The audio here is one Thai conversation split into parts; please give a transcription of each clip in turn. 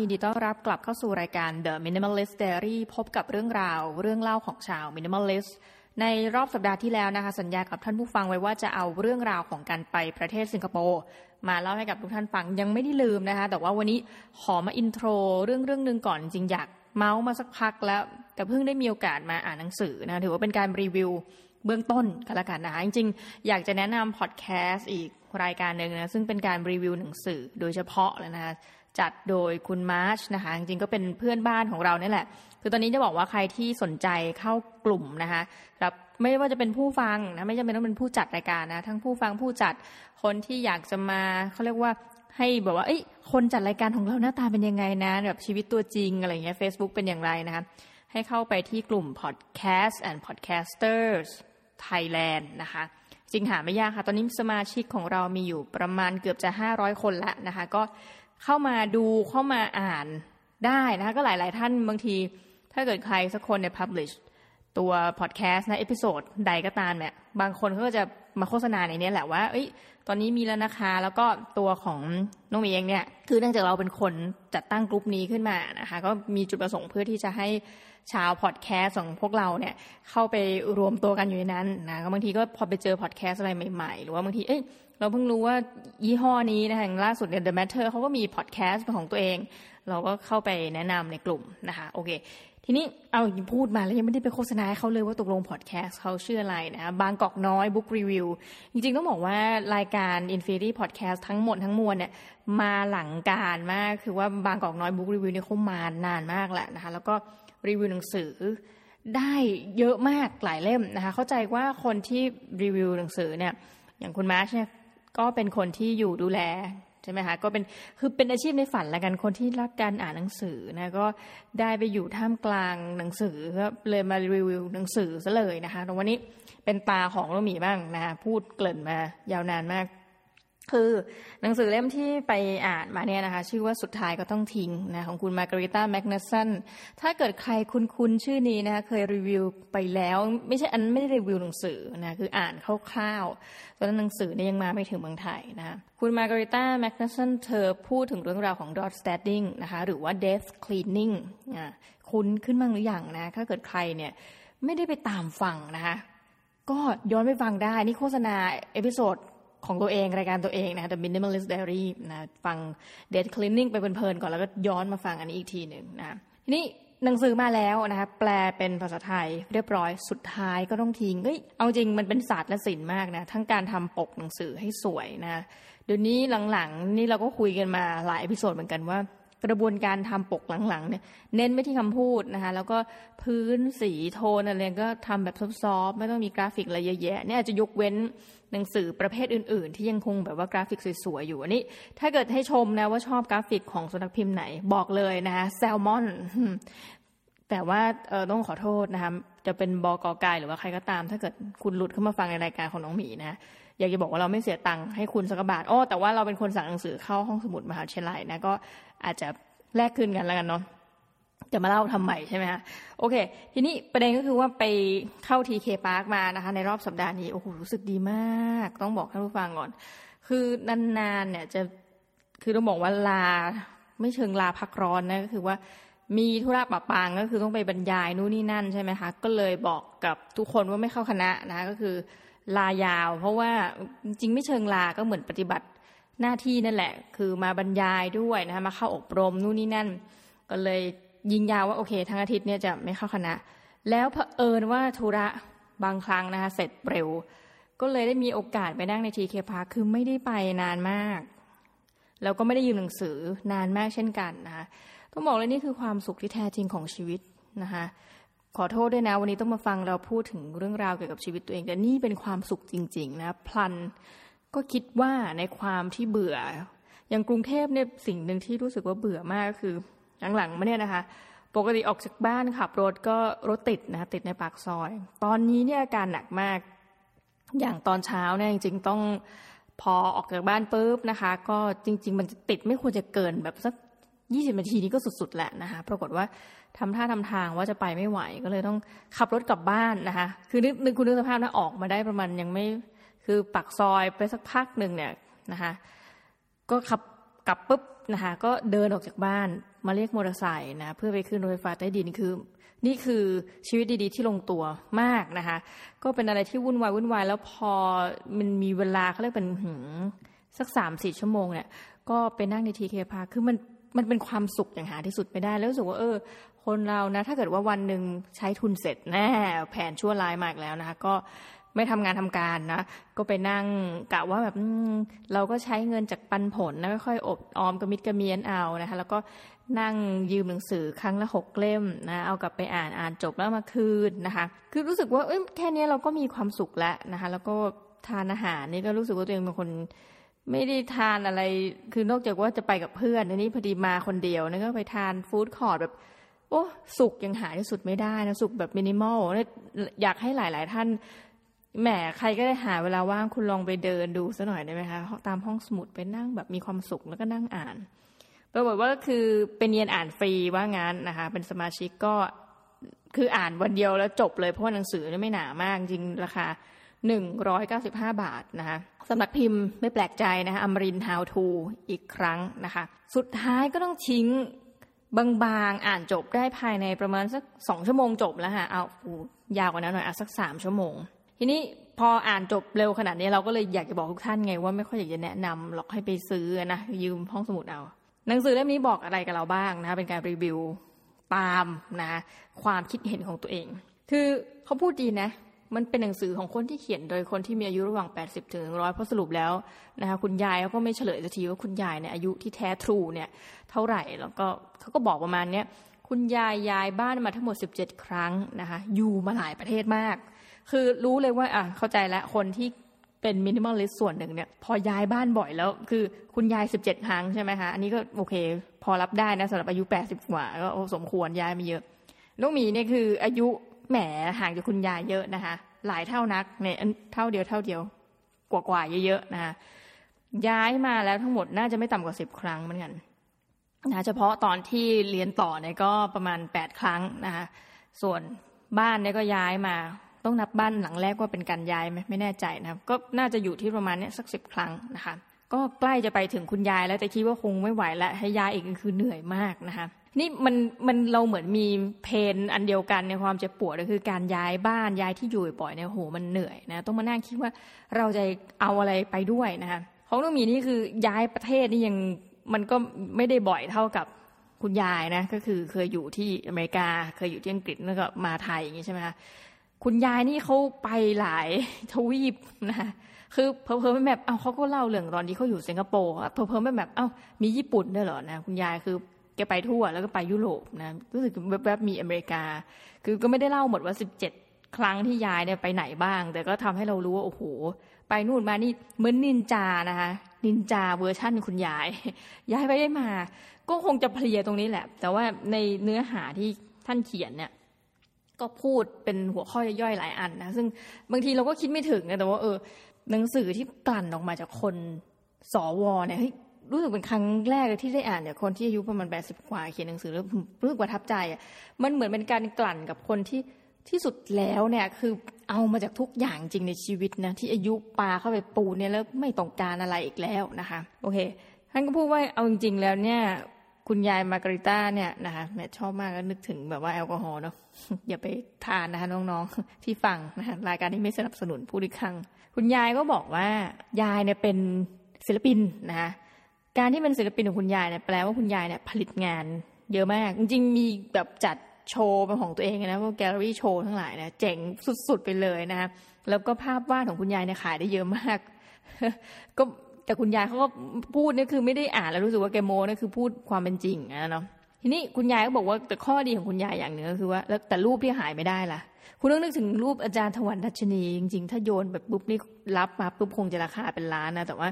ยินดีต้อนรับกลับเข้าสู่รายการ The Minimalist Diary พบกับเรื่องราวเรื่องเล่าของชาว Minimalist ในรอบสัปดาห์ที่แล้วนะคะ สัญญากับท่านผู้ฟังไว้ว่าจะเอาเรื่องราวของการไปประเทศสิงคโปร์มาเล่าให้กับทุกท่านฟังยังไม่ได้ลืมนะคะ แต่ว่าวันนี้ขอมา intro เรื่องเรื่องหนึ่งก่อนจริงอยากเมาส์มาสักพักแล้ว แต่เพิ่งได้มีโอกาสมาอ่านหนังสือนะถือว่าเป็นการรีวิวเบื้องต้นกันละกันนะคะจริงๆ อยากจะแนะนำพอดแคสต์อีกรายการหนึ่งนะซึ่งเป็นการรีวิวหนังสือโดยเฉพาะเลยนะคะ จัดโดยคุณมาร์ชนะคะจริงๆก็เป็นเพื่อนบ้านของเราเนี่ยแหละ คือตอนนี้จะบอกว่าใครที่สนใจเข้ากลุ่มนะคะรับไม่ว่าจะเป็นผู้ฟังนะไม่จำเป็นต้องเป็นผู้จัดรายการนะ ทั้งผู้ฟังผู้จัดคนที่อยากจะมาเขาเรียกว่าให้แบบว่าเอ้ยคนจัดรายการของเราหน้าตาเป็นยังไงนะแบบชีวิตตัวจริงอะไรเงี้ย Facebook เป็นอย่างไรนะคะให้เข้าไปที่กลุ่ม podcast and podcasters Thailand นะคะจริงหาไม่ยากค่ะ ตอนนี้สมาชิกของเรามีอยู่ประมาณเกือบจะ 500 คนแล้วนะคะ ก็ เข้ามาดูเข้ามาอ่านได้นะคะก็หลาย ๆ ท่านบางที ถ้าเกิดใครสักคนเนี่ย publish ตัวพอดแคสต์นะ episode ใดก็ตามเนี่ยบางคนเขาก็จะมาโฆษณาในนี้แหละว่าเอ้ย ตอนนี้มีแล้วนะคะ แล้วก็ตัวของน้องเองเนี่ยคือเนื่องจากเราเป็นคนจัดตั้งกลุ่มนี้ขึ้นมานะคะ ก็มีจุดประสงค์เพื่อที่จะให้ชาวพอดแคสต์ของพวกเราเนี่ยเข้าไปรวมตัวกันอยู่ในนั้นนะบางทีก็พอไปเจอพอดแคสต์อะไรใหม่ ๆ หรือว่าบางทีเอ้ย เราเพิ่งรู้ว่ายี่ห้อนี้นะคะล่าสุดเนี่ย The Matter เขาก็มีพอดแคสต์ของตัวเอง เราก็เข้าไปแนะนำในกลุ่มนะคะโอเคทีนี้เอาพูดมาแล้วยังไม่ได้ไปโฆษณาให้เขาเลยว่าตกลงพอดแคสต์เขาชื่ออะไรนะ บางกอกน้อย Book Review จริงๆ ต้องบอกว่ารายการ Infinity Podcast ทั้งหมดทั้งมวลเนี่ยมาหลังการมากคือว่าบางกอกน้อย Book Review เนี่ยเขามานานมากแหละนะคะแล้วก็รีวิวหนังสือได้เยอะมากหลายเล่มนะคะเข้าใจว่าคนที่รีวิวหนังสือเนี่ยอย่างคุณมาร์ชเนี่ย ก็เป็นคนที่อยู่ดูแลใช่ไหมคะก็เป็นคือเป็นอาชีพในฝันละกันคนที่รักการอ่านหนังสือนะก็ได้ไปอยู่ท่ามกลางหนังสือก็เลยมารีวิวหนังสือซะเลยนะคะตรงวันนี้เป็นตาของโราหมีบ้างนะคะพูดเกริ่นมายาวนานมาก คือหนังสือเล่มที่ไปอ่านมาเนี่ยนะคะ ชื่อว่าสุดท้ายก็ต้องทิ้งนะของคุณมาการิต้าแมกนัสซันถ้าเกิดใครคุ้นๆชื่อนี้นะคะเคยรีวิวไปแล้ว ไม่ใช่อันไม่ได้รีวิวหนังสือนะคืออ่านคร่าวๆตอนนั้นหนังสือเนี่ยยังมาไม่ถึงเมืองไทยนะคะคุณมาการิต้าแมกนัสซันเธอพูดถึงเรื่องราวของ dot standing นะคะหรือว่า death cleaning อ่าคุ้นขึ้นบ้างหรือยังนะถ้าเกิดใครเนี่ยไม่ได้ไปตามฟังนะคะก็ย้อนไปฟังได้ นี่โฆษณา episode ของตัวเองรายการตัวเองนะ The Minimalist Diary นะฟัง Death Cleaning ไปเพลินๆก่อนแล้วก็ย้อนมาฟังอันนี้อีกทีหนึ่งนะทีนี้หนังสือมาแล้วนะคะแปลเป็นภาษาไทยเรียบร้อยสุดท้ายก็ต้องทิ้งเฮ้ยเอาจริงมันเป็นศาสตร์และศิลป์มากนะทั้งการทำปกหนังสือให้สวยนะเดี๋ยวนี้หลังๆนี่เราก็คุยกันมาหลาย episode เหมือนกันว่า กระบวนการทำปกหลังๆเนี่ยเน้นไม่ที่คำพูดนะคะแล้วก็พื้นสีโทนอะไรก็ทำแบบ soft ๆไม่ต้องมีกราฟิกอะไรเยอะแยะเนี่ยอาจจะยกเว้น หนังสือประเภทอื่น ๆ ที่ยังคงแบบว่ากราฟิกสวย ๆ อยู่อันนี้ ถ้าเกิดให้ชมนะว่าชอบกราฟิกของสำนักพิมพ์ไหนบอกเลยนะคะแซลมอนแต่ว่าเออต้องขอโทษนะคะจะเป็นบอกอกายหรือว่าใครก็ตาม ถ้าเกิดคุณหลุดเข้ามาฟังในรายการของน้องหมีนะอยากจะบอกว่าเราไม่เสียตังค์ให้คุณสักบาทอ้อแต่ว่าเราเป็นคนสั่งหนังสือเข้าห้องสมุดมหาวิทยาลัยนะก็อาจจะแลกคืนกันแล้วกันเนาะ จะมาเล่าทำใหม่ใช่ไหมคะโอเค ทีนี้ประเด็นก็คือว่าไปเข้า TK Park มานะคะ ในรอบสัปดาห์นี้ โอ้โห รู้สึกดีมาก ต้องบอกท่านผู้ฟังก่อน คือนานๆเนี่ยจะคือต้องบอกว่าลา ไม่เชิงลาพักร้อนนะก็คือว่ามีธุระปะปังก็คือต้องไปบรรยายนู่นนี่นั่นใช่ไหมคะ ก็เลยบอกกับทุกคนว่าไม่เข้าคณะนะก็คือลายาว เพราะว่าจริงไม่เชิงลาก็เหมือนปฏิบัติหน้าที่นั่นแหละ คือมาบรรยายด้วยนะคะมาเข้าอบรมนู่นนี่นั่น ก็เลย ยิงยาวว่าโอเคทั้งอาทิตย์เนี่ยจะไม่เข้าคณะ แล้วเผอิญว่าธุระบางครั้งนะคะเสร็จเร็ว ก็เลยได้มีโอกาสไปนั่งในทีเคพาคือไม่ได้ไปนานมาก แล้วก็ไม่ได้ยืมหนังสือนานมากเช่นกันนะคะต้องบอกเลยนี่คือความสุขที่แท้จริงของชีวิตนะคะขอโทษด้วยนะวันนี้ต้องมาฟังเราพูดถึงเรื่องราวเกี่ยวกับชีวิตตัวเองแต่นี่เป็นความสุขจริง ๆ นะพลันก็คิดว่าในความที่เบื่อ อย่างกรุงเทพเนี่ยสิ่งหนึ่งที่รู้สึกว่าเบื่อมากก็คือ หลังๆมาเนี่ยนะคะ ปกติออกจากบ้านขับรถก็รถติดนะติดในปากซอย ตอนนี้เนี่ยอาการหนักมาก อย่างตอนเช้าเนี่ยจริงๆต้องพอออกจากบ้านปุ๊บนะคะ ก็จริง ๆ มันติดไม่ควรจะเกินแบบสักยี่สิบนาทีนี้ก็สุดๆแหละนะคะ ปรากฏว่าทำท่าทำทางว่าจะไปไม่ไหวก็เลยต้องขับรถกลับบ้านนะคะ คือนึกคุณนึกสภาพนะออกมาได้ประมาณยังไม่คือปักซอยไปสักพักหนึ่งเนี่ยนะคะ ก็ขับกลับปุ๊บนะคะ ก็เดินออกจากบ้าน มาเรียกมอเตอร์ไซค์นะเพื่อไปขึ้นรถไฟฟ้าใต้ดินคือ นี่คือชีวิตดีๆ ที่ลงตัวมากนะคะ ก็เป็นอะไรที่วุ่นวายวุ่นวายแล้วพอมันมีเวลาเขาเรียกเป็นหืสักสามสี่ชั่วโมงเนี่ย ก็ไปนั่งในทีเคพาคือมันมันเป็นความสุขอย่างหาที่สุดไม่ได้แล้วรู้สึกว่าเออ คนเรานะ ถ้าเกิดว่าวันหนึ่งใช้ทุนเสร็จแน่แผนชั่วร้ายมากแล้วนะคะ ก็ไม่ทำงานทำการนะ ก็ไปนั่งกะว่าแบบเราก็ใช้เงินจากปันผลนะค่อยๆอบออมกระมิดกระเมียนเอานะคะ แล้วก็ นั่งยืมหนังสือครั้งละหกเล่มนะ เอากลับไปอ่านอ่านจบแล้วมาคืนนะคะ คือรู้สึกว่าเอ้ยแค่นี้เราก็มีความสุขแล้วนะคะ แล้วก็ทานอาหารนี่ก็รู้สึกว่าตัวเองเป็นคนไม่ได้ทานอะไร คือนอกจากว่าจะไปกับเพื่อนอันนี้พอดีมาคนเดียวนี่ก็ไปทานฟู้ดคอร์ดแบบ โอ้สุกยังหาที่สุดไม่ได้นะสุกแบบมินิมอลอยากให้หลาย ๆ ท่านแหมใครก็ได้หาเวลาว่างคุณลองไปเดินดูซะหน่อยได้ไหมคะ ตามห้องสมุดไปนั่งแบบมีความสุขแล้วก็นั่งอ่าน ปรากฏว่าก็คือเป็นเรียนอ่านฟรีว่างั้นนะคะ เป็นสมาชิกก็คืออ่านวันเดียวแล้วจบเลยเพราะว่าหนังสือไม่หนามากจริงราคาหนึ่งร้อยเก้าสิบห้าบาทนะคะสำนักพิมพ์ไม่แปลกใจนะคะอมริน How to อีกครั้งนะคะ สุดท้ายก็ต้องทิ้งบางๆ อ่านจบได้ภายในประมาณสักสองชั่วโมงจบแล้วค่ะเอายาวกว่านั้นหน่อยอะสักสามชั่วโมง ทีนี้พออ่านจบเร็วขนาดนี้เราก็เลยอยากจะบอกทุกท่านไงว่าไม่ค่อยอยากจะแนะนำหรอกให้ไปซื้อนะยืมห้องสมุดเอา หนังสือเล่มนี้บอกอะไรกับเราบ้างนะคะเป็นการรีวิวตามนะความคิดเห็นของตัวเอง คือเขาพูดดีนะ มันเป็นหนังสือของคนที่เขียนโดยคนที่มีอายุระหว่าง 80 ถึง 100 เพราะสรุปแล้วนะคะคุณยายเขาก็ไม่เฉลยสักทีว่าคุณยายเนี่ยอายุที่แท้ทรูเนี่ยเท่าไหร่ แล้วก็เขาก็บอกประมาณเนี้ยคุณยายย้ายบ้านมาทั้งหมด 17 ครั้งนะคะอยู่มาหลายประเทศมาก คือรู้เลยว่าอะเข้าใจแล้วคนที่ เป็นมินิมอลลิสส่วนหนึ่งเนี่ยพอย้ายบ้านบ่อยแล้ว คือคุณยายสิบเจ็ดครั้งใช่ไหมคะอันนี้ก็โอเค พอรับได้นะสำหรับอายุแปดสิบกว่าก็สมควรย้ายมาเยอะน้องหมีเนี่ยคืออายุแหมห่างจากคุณยายเยอะนะคะ หลายเท่านักเนี่ยเท่าเดียวเท่าเดียว กว่ากว่าเยอะๆนะคะย้ายมาแล้วทั้งหมดน่าจะไม่ต่ำกว่าสิบครั้งเหมือนกันนะเฉพาะตอนที่เรียนต่อเนี่ยก็ประมาณแปดครั้งนะคะส่วนบ้านเนี่ยก็ย้ายมา ต้องนับบ้านหลังแรกว่าเป็นการย้ายไหมไม่แน่ใจนะครับ ก็น่าจะอยู่ที่ประมาณนี้สักสิบครั้งนะคะ ก็ใกล้จะไปถึงคุณยายแล้วแต่คิดว่าคงไม่ไหวแล้วให้ยายอีกคือเหนื่อยมากนะคะนี่มันมันเราเหมือนมีเพนอันเดียวกันในความเจ็บปวดก็คือการย้ายบ้านย้ายที่อยู่บ่อยเนี่ยโหมันเหนื่อยนะต้องมานั่งคิดว่าเราจะเอาอะไรไปด้วยนะคะของน้องมีนี่คือย้ายประเทศนี่ยังมันก็ไม่ได้บ่อยเท่ากับคุณยายนะก็คือเคยอยู่ที่อเมริกาเคยอยู่ที่อังกฤษแล้วก็มาไทยอย่างนี้ใช่ไหมคะ คุณยายนี่เขาไปหลายทวีปนะคือเพอเพอแบบเอาเขาก็เล่าเรื่องตอนที่เขาอยู่สิงคโปร์เพอเพอแบบเอ้ามีญี่ปุ่นด้วยเหรอนะคุณยายคือแกไปทั่วแล้วก็ไปยุโรปนะรู้สึกแวบๆมีอเมริกา คือก็ไม่ได้เล่าหมดว่าสิบเจ็ดครั้งที่ยายเนี่ยไปไหนบ้าง แต่ก็ทำให้เรารู้ว่าโอ้โห ไปนู่นมานี่เหมือนนินจานะคะนินจาเวอร์ชั่นคุณยายยายไปได้มา ก็คงจะเพลียตรงนี้แหละ แต่ว่าในเนื้อหาที่ท่านเขียนเนี่ย ก็พูดเป็นหัวข้อย่อยๆหลายอันนะซึ่งบางทีเราก็คิดไม่ถึงนะแต่ว่าเออหนังสือที่กลั่นออกมาจากคนสวเนี่ยเฮ้ยรู้สึกเป็นครั้งแรกที่ได้อ่านจากคนที่อายุประมาณแปดสิบกว่าเขียนหนังสือแล้วรู้สึกประทับใจอะมันเหมือนเป็นการกลั่นกับคนที่ที่สุดแล้วเนี่ยคือเอามาจากทุกอย่างจริงในชีวิตนะที่อายุปาเข้าไปปูเนี่ยแล้วไม่ต้องการอะไรอีกแล้วนะคะ โอเคท่านก็พูดว่าเอาจริงๆแล้วเนี่ย คุณยายมาการิต้าเนี่ยนะคะแม่ชอบมากก็นึกถึงแบบว่าแอลกอฮอล์เนาะอย่าไปทานนะคะน้องๆที่ฟังนะคะรายการที่ไม่สนับสนุนผู้ดิคังคุณยายก็บอกว่ายายเนี่ยเป็นศิลปินนะคะการที่เป็นศิลปินของคุณยายเนี่ยแปลว่าคุณยายเนี่ยผลิตงานเยอะมาก จริงๆมีแบบจัดโชว์เป็นของตัวเองนะพวกแกลเลอรี่โชว์ทั้งหลายเนี่ยเจ๋งสุดๆไปเลยนะคะแล้วก็ภาพวาดของคุณยายเนี่ยขายได้เยอะมาก ก็ แต่คุณยายเขาก็พูดนี่คือไม่ได้อ่านแล้วรู้สึกว่าแกโมนี่คือพูดความเป็นจริงนะเนาะทีนี้คุณยายก็บอกว่าแต่ข้อดีของคุณยายอย่างหนึ่งก็คือว่าแล้วแต่รูปที่หายไม่ได้ล่ะ คุณต้องนึกถึงรูปอาจารย์ถวันดัชนีจริงๆ ถ้าโยนแบบปุ๊บนี่รับมาปุ๊บคงจะราคาเป็นล้านนะแต่ว่า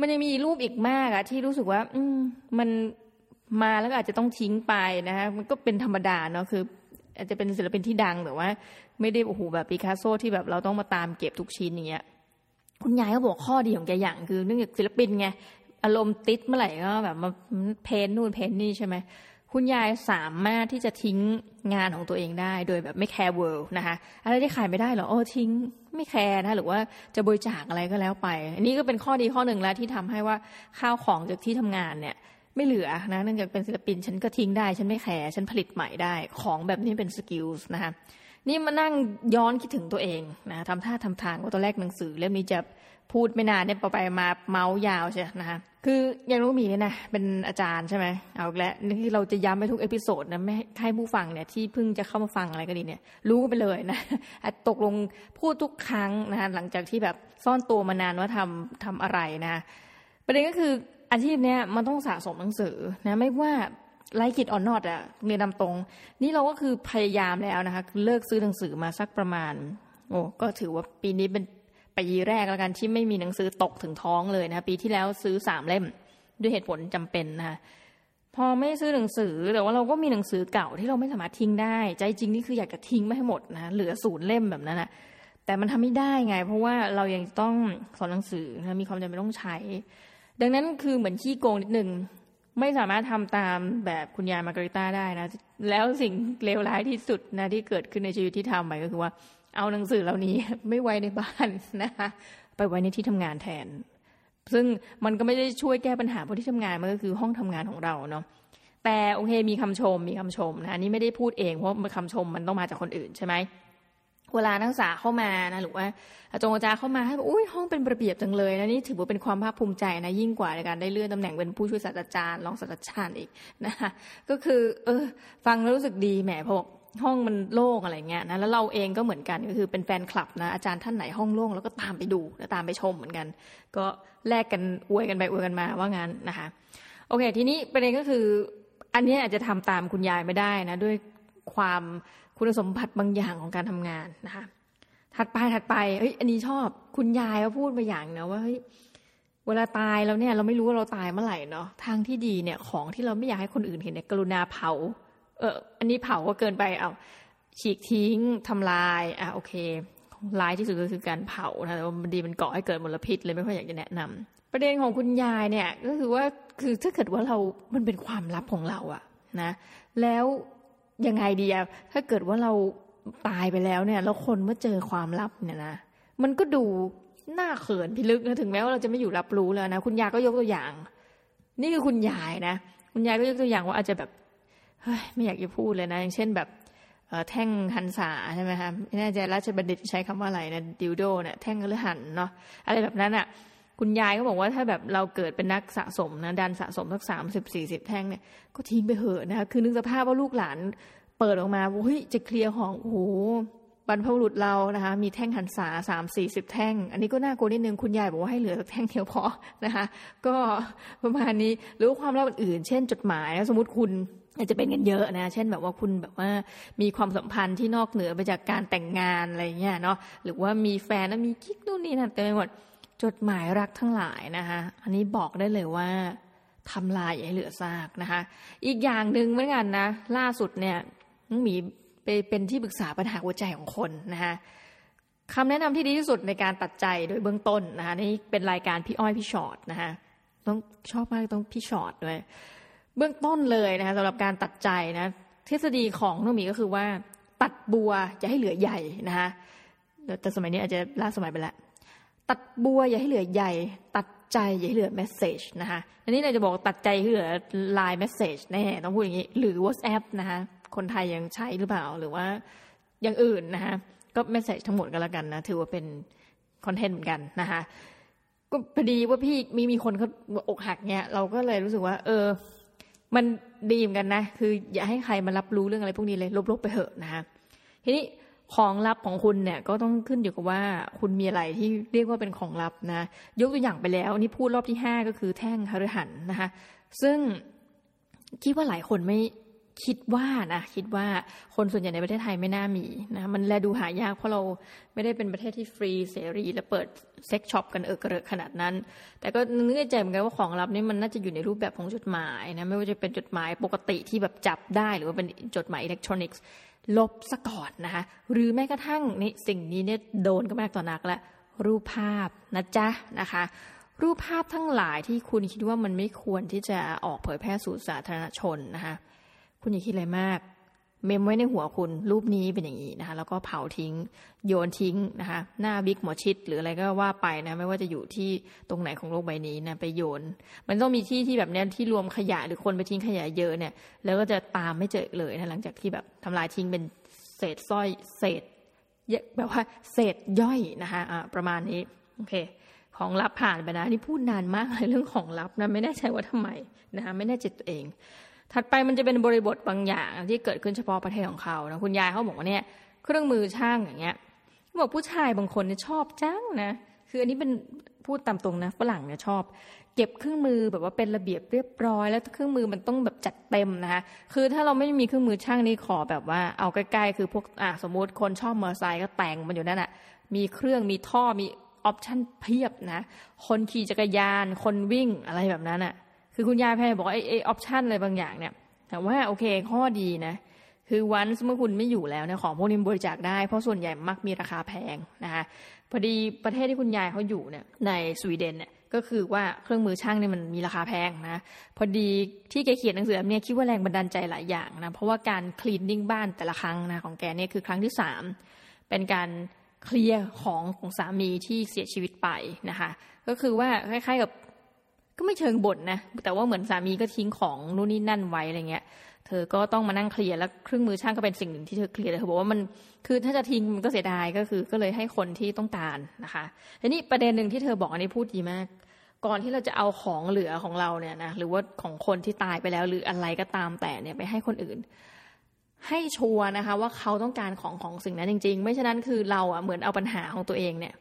มันยังมีรูปอีกมากอะที่รู้สึกว่า อืมมันมาแล้วก็อาจจะต้องทิ้งไปนะคะมันก็เป็นธรรมดาเนาะคือ อาจจะเป็นศิลปินที่ดังแต่ว่า ไม่ได้โอ้โหแบบปิกัสโซที่แบบเราต้องมาตามเก็บทุกชิ้นอย่างเงี้ย คุณยายก็บอกข้อดีของแกอย่างคือเนื่องจากศิลปินไงอารมณ์ติดเมื่อไหร่ก็แบบมา paint นู่น paint นี่ใช่ไหมคุณยายสามารถที่จะทิ้งงานของตัวเองได้ โดยแบบไม่แคร์ world นะคะอะไรที่ขายไม่ได้หรอโอ้ทิ้งไม่แคร์นะหรือว่าจะบริจาคอะไรก็แล้วไป อันนี้ก็เป็นข้อดีข้อหนึ่งแล้วที่ทำให้ว่าข้าวของจากที่ทำงานเนี่ย ไม่เหลือนะเนื่องจากเป็นศิลปินฉันก็ทิ้งได้ ฉันไม่แคร์ฉันผลิตใหม่ได้ ของแบบนี้เป็น skills นะคะ นี่มานั่งย้อนคิดถึงตัวเองนะทำท่าทำทางว่าตอนแรกหนังสือเล่มนี้จะพูดไม่นานเนี่ยไปมาเมาส์ยาวใช่นะคะคืออย่างน้องหมีเนี่ยนะเป็นอาจารย์ใช่ไหมเอาแล้วนี่ที่เราจะย้ำไปทุก episode นะไม่ให้ผู้ฟังเนี่ยที่เพิ่งจะเข้ามาฟังอะไรก็ดีเนี่ย รู้กันไปเลยนะตกลงพูดทุกครั้งนะคะหลังจากที่แบบซ่อนตัวมานานว่าทำทำอะไรนะประเด็นก็คืออาชีพเนี้ยมันต้องสะสมหนังสือนะไม่ว่า like it or not อะเรียนตามตรง นี่เราก็คือพยายามแล้วนะคะ เลิกซื้อหนังสือมาสักประมาณ โอ้ก็ถือว่าปีนี้เป็นปีแรกแล้วกันที่ไม่มีหนังสือตกถึงท้องเลยนะะปีที่แล้วซื้อสามเล่มด้วยเหตุผลจำเป็นนะคะพอไม่ซื้อหนังสือแต่ว่าเราก็มีหนังสือเก่าที่เราไม่สามารถทิ้งได้ ใจจริงนี่คืออยากจะทิ้งไม่ให้หมดนะเหลือศูนย์เล่มแบบนั้นนะแต่มันทำไม่ได้ไง เพราะว่าเรายังต้องสอนหนังสือนะมีความจำเป็นต้องใช้ ดังนั้นคือเหมือนขี้โกงนิดนึง ไม่สามารถทำตามแบบคุณยายมาการิต้าได้นะ แล้วสิ่งเลวร้ายที่สุดนะที่เกิดขึ้นในชีวิตที่ทำไปก็คือว่า เอาหนังสือเหล่านี้ไม่ไว้ในบ้านนะคะ ไปไว้ในที่ทำงานแทน ซึ่งมันก็ไม่ได้ช่วยแก้ปัญหาเพราะที่ทำงานมันก็คือห้องทำงานของเราเนาะแต่โอเคมีคำชมมีคำชมนะนี่ไม่ได้พูดเองเพราะคำชมมันต้องมาจากคนอื่นใช่ไหม เวลานักศึกษาเข้ามานะหรือว่าอาจารย์อาจารย์เข้ามาให้บอกอุ้ยห้องเป็นระเบียบจังเลยนะนี่ถือว่าเป็นความภาคภูมิใจนะยิ่งกว่าในการได้เลื่อนตำแหน่งเป็นผู้ช่วยศาสตราจารย์รองศาสตราจารย์อีกนะคะก็คือ เออ ฟังแล้วรู้สึกดีแหมพอกห้องมันโล่งอะไรเงี้ยนะแล้วเราเองก็เหมือนกันก็คือเป็นแฟนคลับนะอาจารย์ท่านไหนห้องโล่งแล้วก็ตามไปดูแล้วตามไปชมเหมือนกัน ก็แลกกันอวยกันไปอวยกันมาว่างั้นนะคะโอเค ทีนี้ประเด็นก็คือ อันนี้อาจจะทำตามคุณยายไม่ได้นะด้วยความ คุณสมบัติบางอย่างของการทำงานนะคะถัดไปถัดไปเฮ้ยอันนี้ชอบ คุณยายเขาพูดมาอย่างนะว่าเฮ้ยเวลาตายแล้วเนี่ยเราไม่รู้ว่าเราตายเมื่อไหร่เนาะทางที่ดีเนี่ยของที่เราไม่อยากให้คนอื่นเห็นเนี่ยกรุณาเผา เอออันนี้เผาก็เกินไปเอาฉีกทิ้งทำลายอะโอเคร้ายที่สุดก็คือการเผานะแต่ว่ามันดีมันก่อให้เกิดมลพิษเลยไม่ค่อยอยากจะแนะนำประเด็นของคุณยายเนี่ยก็คือว่าคือถ้าเกิดว่าเรา มันเป็นความลับของเราอะนะ แล้ว ยังไงดีอะถ้าเกิดว่าเราตายไปแล้วเนี่ย แล้วคนเมื่อเจอความลับเนี่ยนะมันก็ดูน่าเขินพิลึกนะถึงแม้ว่าเราจะไม่อยู่รับรู้แล้วนะคุณยายก็ยกตัวอย่าง นี่คือคุณยายนะคุณยายก็ยกตัวอย่างว่าอาจจะแบบเฮ้ยไม่อยากจะพูดเลยนะ อย่างเช่นแบบแท่งหันษาใช่ไหมคะไม่แน่ใจราชบัณฑิตใช้คำว่าอะไรนะดิวโดเนี่ยแท่งกระหันเนาะอะไรแบบนั้นอะ คุณยายก็บอกว่าถ้าแบบเราเกิดเป็นนักสะสมนะดันสะสมสักสามสิบสี่สิบแท่งเนี่ยก็ทิ้งไปเหอะนะคะคือนึกสภาพว่าลูกหลานเปิดออกมาเฮ้ยจะเคลียร์ของโอ้โหบรรพบุรุษเรานะคะ มีแท่งหันษาสามสี่สิบแท่ง อันนี้ก็น่ากลัวนิดนึงคุณยายบอกว่าให้เหลือสักแท่งเดียวพอนะคะ ก็ประมาณนี้หรือความลับอื่นเช่นจดหมายสมมติคุณอาจจะเป็นกันเยอะนะ เช่นแบบว่าคุณแบบว่ามีความสัมพันธ์ที่นอกเหนือไปจากการแต่งงานอะไรเงี้ยเนาะหรือว่ามีแฟนแล้วมีกิ๊กนู่นนี่นั่นเต็มไปหมด จดหมายรักทั้งหลายนะคะอันนี้บอกได้เลยว่าทำลายอย่าให้เหลือซากนะคะ อีกอย่างหนึ่งเหมือนกันนะ ล่าสุดเนี่ยมีไปเป็นที่ปรึกษาปัญหาหัวใจของคนนะคะคำแนะนำที่ดีที่สุดในการตัดใจโดยเบื้องต้นนะคะนี่เป็นรายการพี่อ้อยพี่ชอตนะคะต้องชอบมากต้องพี่ชอตด้วยเบื้องต้นเลยนะคะสำหรับการตัดใจนะทฤษฎีของน้องมีก็คือว่า ตัดบัวอย่าให้เหลือใหญ่นะคะแต่สมัยนี้อาจจะล้าสมัยไปแล้ว ตัดบัวอย่าให้เหลือใหญ่ ตัดใจอย่าให้เหลือเมสเซจนะคะอันนี้เราจะบอกตัดใจให้เหลือLINE message แน่ต้องพูดอย่างนี้ หรือ WhatsApp นะคะคนไทยยังใช้หรือเปล่าหรือว่าอย่างอื่นนะคะก็ message ทั้งหมดก็แล้วกันนะถือว่าเป็น content เหมือนกันนะคะก็พอดีว่าพี่มีมีคนเขาอกหักเนี่ยเราก็เลยรู้สึกว่า เออ มันดีเหมือนกันนะ คืออย่าให้ใครมารับรู้เรื่องอะไรพวกนี้เลย ลบๆไปเถอะนะคะทีนี้ ของลับของคุณเนี่ยก็ต้องขึ้นอยู่กับว่าคุณมีอะไรที่เรียกว่าเป็นของลับนะ ยกตัวอย่างไปแล้วนี่พูดรอบที่ห้าก็คือแท่งหฤหรรษ์นะคะ ซึ่งคิดว่าหลายคนไม่คิดว่านะคิดว่าคนส่วนใหญ่ในประเทศไทยไม่น่ามีนะมันแลดูหายากเพราะเราไม่ได้เป็นประเทศที่ฟรีเสรี และเปิด sex shop กันเอิกเกริกขนาดนั้น แต่ก็นึกในใจเหมือนกันว่าของลับนี่มันน่าจะอยู่ในรูปแบบของจดหมายนะไม่ว่าจะเป็นจดหมายปกติที่แบบจับได้หรือว่าเป็นจดหมายอิเล็กทรอนิกส์ ลบซะก่อนนะคะหรือแม้กระทั่งนี่สิ่งนี้เนี่ยโดนก็มากต่อนักและรูปภาพนะจ๊ะนะคะ รูปภาพทั้งหลายที่คุณคิดว่ามันไม่ควรที่จะออกเผยแพร่สู่สาธารณชนนะคะคุณอย่าคิดอะไรมาก เมมไว้ในหัวคุณรูปนี้เป็นอย่างนี้นะคะ แล้วก็เผาทิ้ง โยนทิ้งนะคะ หน้าบิ๊กหมอชิดหรืออะไรก็ว่าไปนะไม่ว่าจะอยู่ที่ตรงไหนของโลกใบนี้นะไปโยน มันต้องมีที่ที่แบบนี้ที่รวมขยะหรือคนไปทิ้งขยะเยอะเนี่ย แล้วก็จะตามไม่เจอเลยนะหลังจากที่แบบทำลายทิ้งเป็นเศษสร้อยเศษแบบว่าเศษย่อยนะคะะประมาณนี้โอเคของลับผ่านไปนะนี่พูดนานมากเลยเรื่องของลับนะไม่แน่ใจว่าทำไมนะคะไม่แน่ใจตัวเอง ถัดไปมันจะเป็นบริบทบางอย่างที่เกิดขึ้นเฉพาะประเทศของเขานะคุณยายเขาบอกว่าเนี่ยเครื่องมือช่างอย่างเงี้ยบอกผู้ชายบางคนเนี่ยชอบจังนะคืออันนี้เป็นพูดตามตรงนะฝรั่งเนี่ยชอบ เก็บเครื่องมือแบบว่าเป็นระเบียบเรียบร้อย แล้วเครื่องมือมันต้องแบบจัดเต็มนะคะคือถ้าเราไม่มีเครื่องมือช่างนี่ขอแบบว่าเอาใกล้ๆคือพวกอะสมมุติคนชอบมอเตอร์ไซค์ก็แต่งมันอยู่นั่นอะมีเครื่องมีท่อมี option เพียบนะ คนขี่จักรยาน คนวิ่งอะไรแบบนั้นอะ คือคุณยายแพรบอกไอ้ไอ้ option อะไรบางอย่างเนี่ยแต่ว่าโอเคข้อดีนะ คือวันเมื่อคุณไม่อยู่แล้วเนี่ยของพวกนี้บริจาคได้ เพราะส่วนใหญ่มักมีราคาแพงนะคะพอดีประเทศที่คุณยายเขาอยู่เนี่ยในสวีเดนเนี่ยก็คือว่าเครื่องมือช่างเนี่ยมันมีราคาแพงนะพอดีที่แกเขียนหนังสือเนี่ยคิดว่าแรงบันดาลใจหลายอย่างนะเพราะว่าการคลีนนิ่งบ้านแต่ละครั้งนะของแกเนี่ยคือครั้งที่สามเป็นการเคลียร์ของของสามีที่เสียชีวิตไปนะคะก็คือว่าคล้ายๆกับ ก็ไม่เชิงบ่นนะ แต่ว่าเหมือนสามีก็ทิ้งของนู่นนี่นั่นไว้อะไรเงี้ย เธอก็ต้องมานั่งเคลียร์แล้วเครื่องมือช่างก็เป็นสิ่งหนึ่งที่เธอเคลียร์เธอบอกว่ามันคือถ้าจะทิ้งมันก็เสียดายก็คือก็เลยให้คนที่ต้องการนะคะทีนี้ประเด็นหนึ่งที่เธอบอกอันนี้พูดดีมาก ก่อนที่เราจะเอาของเหลือของเราเนี่ยนะหรือว่าของคนที่ตายไปแล้วหรืออะไรก็ตามแต่เนี่ยไปให้คนอื่น ให้ชัวร์นะคะว่าเขาต้องการของของสิ่งนั้นจริง ๆ ไม่ฉะนั้นคือเราอะเหมือนเอาปัญหาของตัวเองเนี่ย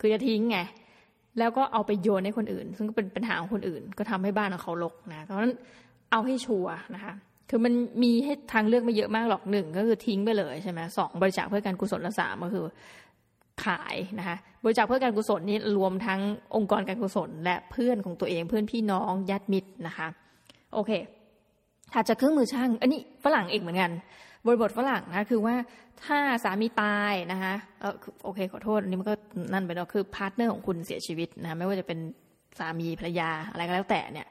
คือจะทิ้งไง แล้วก็เอาไปโยนให้คนอื่น ซึ่งก็เป็นปัญหาของคนอื่น ก็ทำให้บ้านของเขารกนะเพราะฉะนั้นเอาให้ชัวร์นะคะคือมันมีให้ทางเลือกไม่เยอะมากหรอกหนึ่งก็คือทิ้งไปเลยใช่ไหมสองบริจาคเพื่อการกุศลและสามก็คือขายนะคะบริจาคเพื่อการกุศลนี้รวมทั้งองค์กรการกุศล และเพื่อนของตัวเองเพื่อนพี่น้องญาติมิตรนะคะ โอเคถ้าจะเครื่องมือช่าง อันนี้ฝรั่งเองเหมือนกัน บริบทฝรั่งนะคือว่าถ้าสามีตายนะคะเออโอเคขอโทษอันนี้มันก็นั่นไปแล้วคือ partner ของคุณเสียชีวิตนะไม่ว่าจะเป็นสามีภรรยาอะไรก็แล้วแต่เนี่ย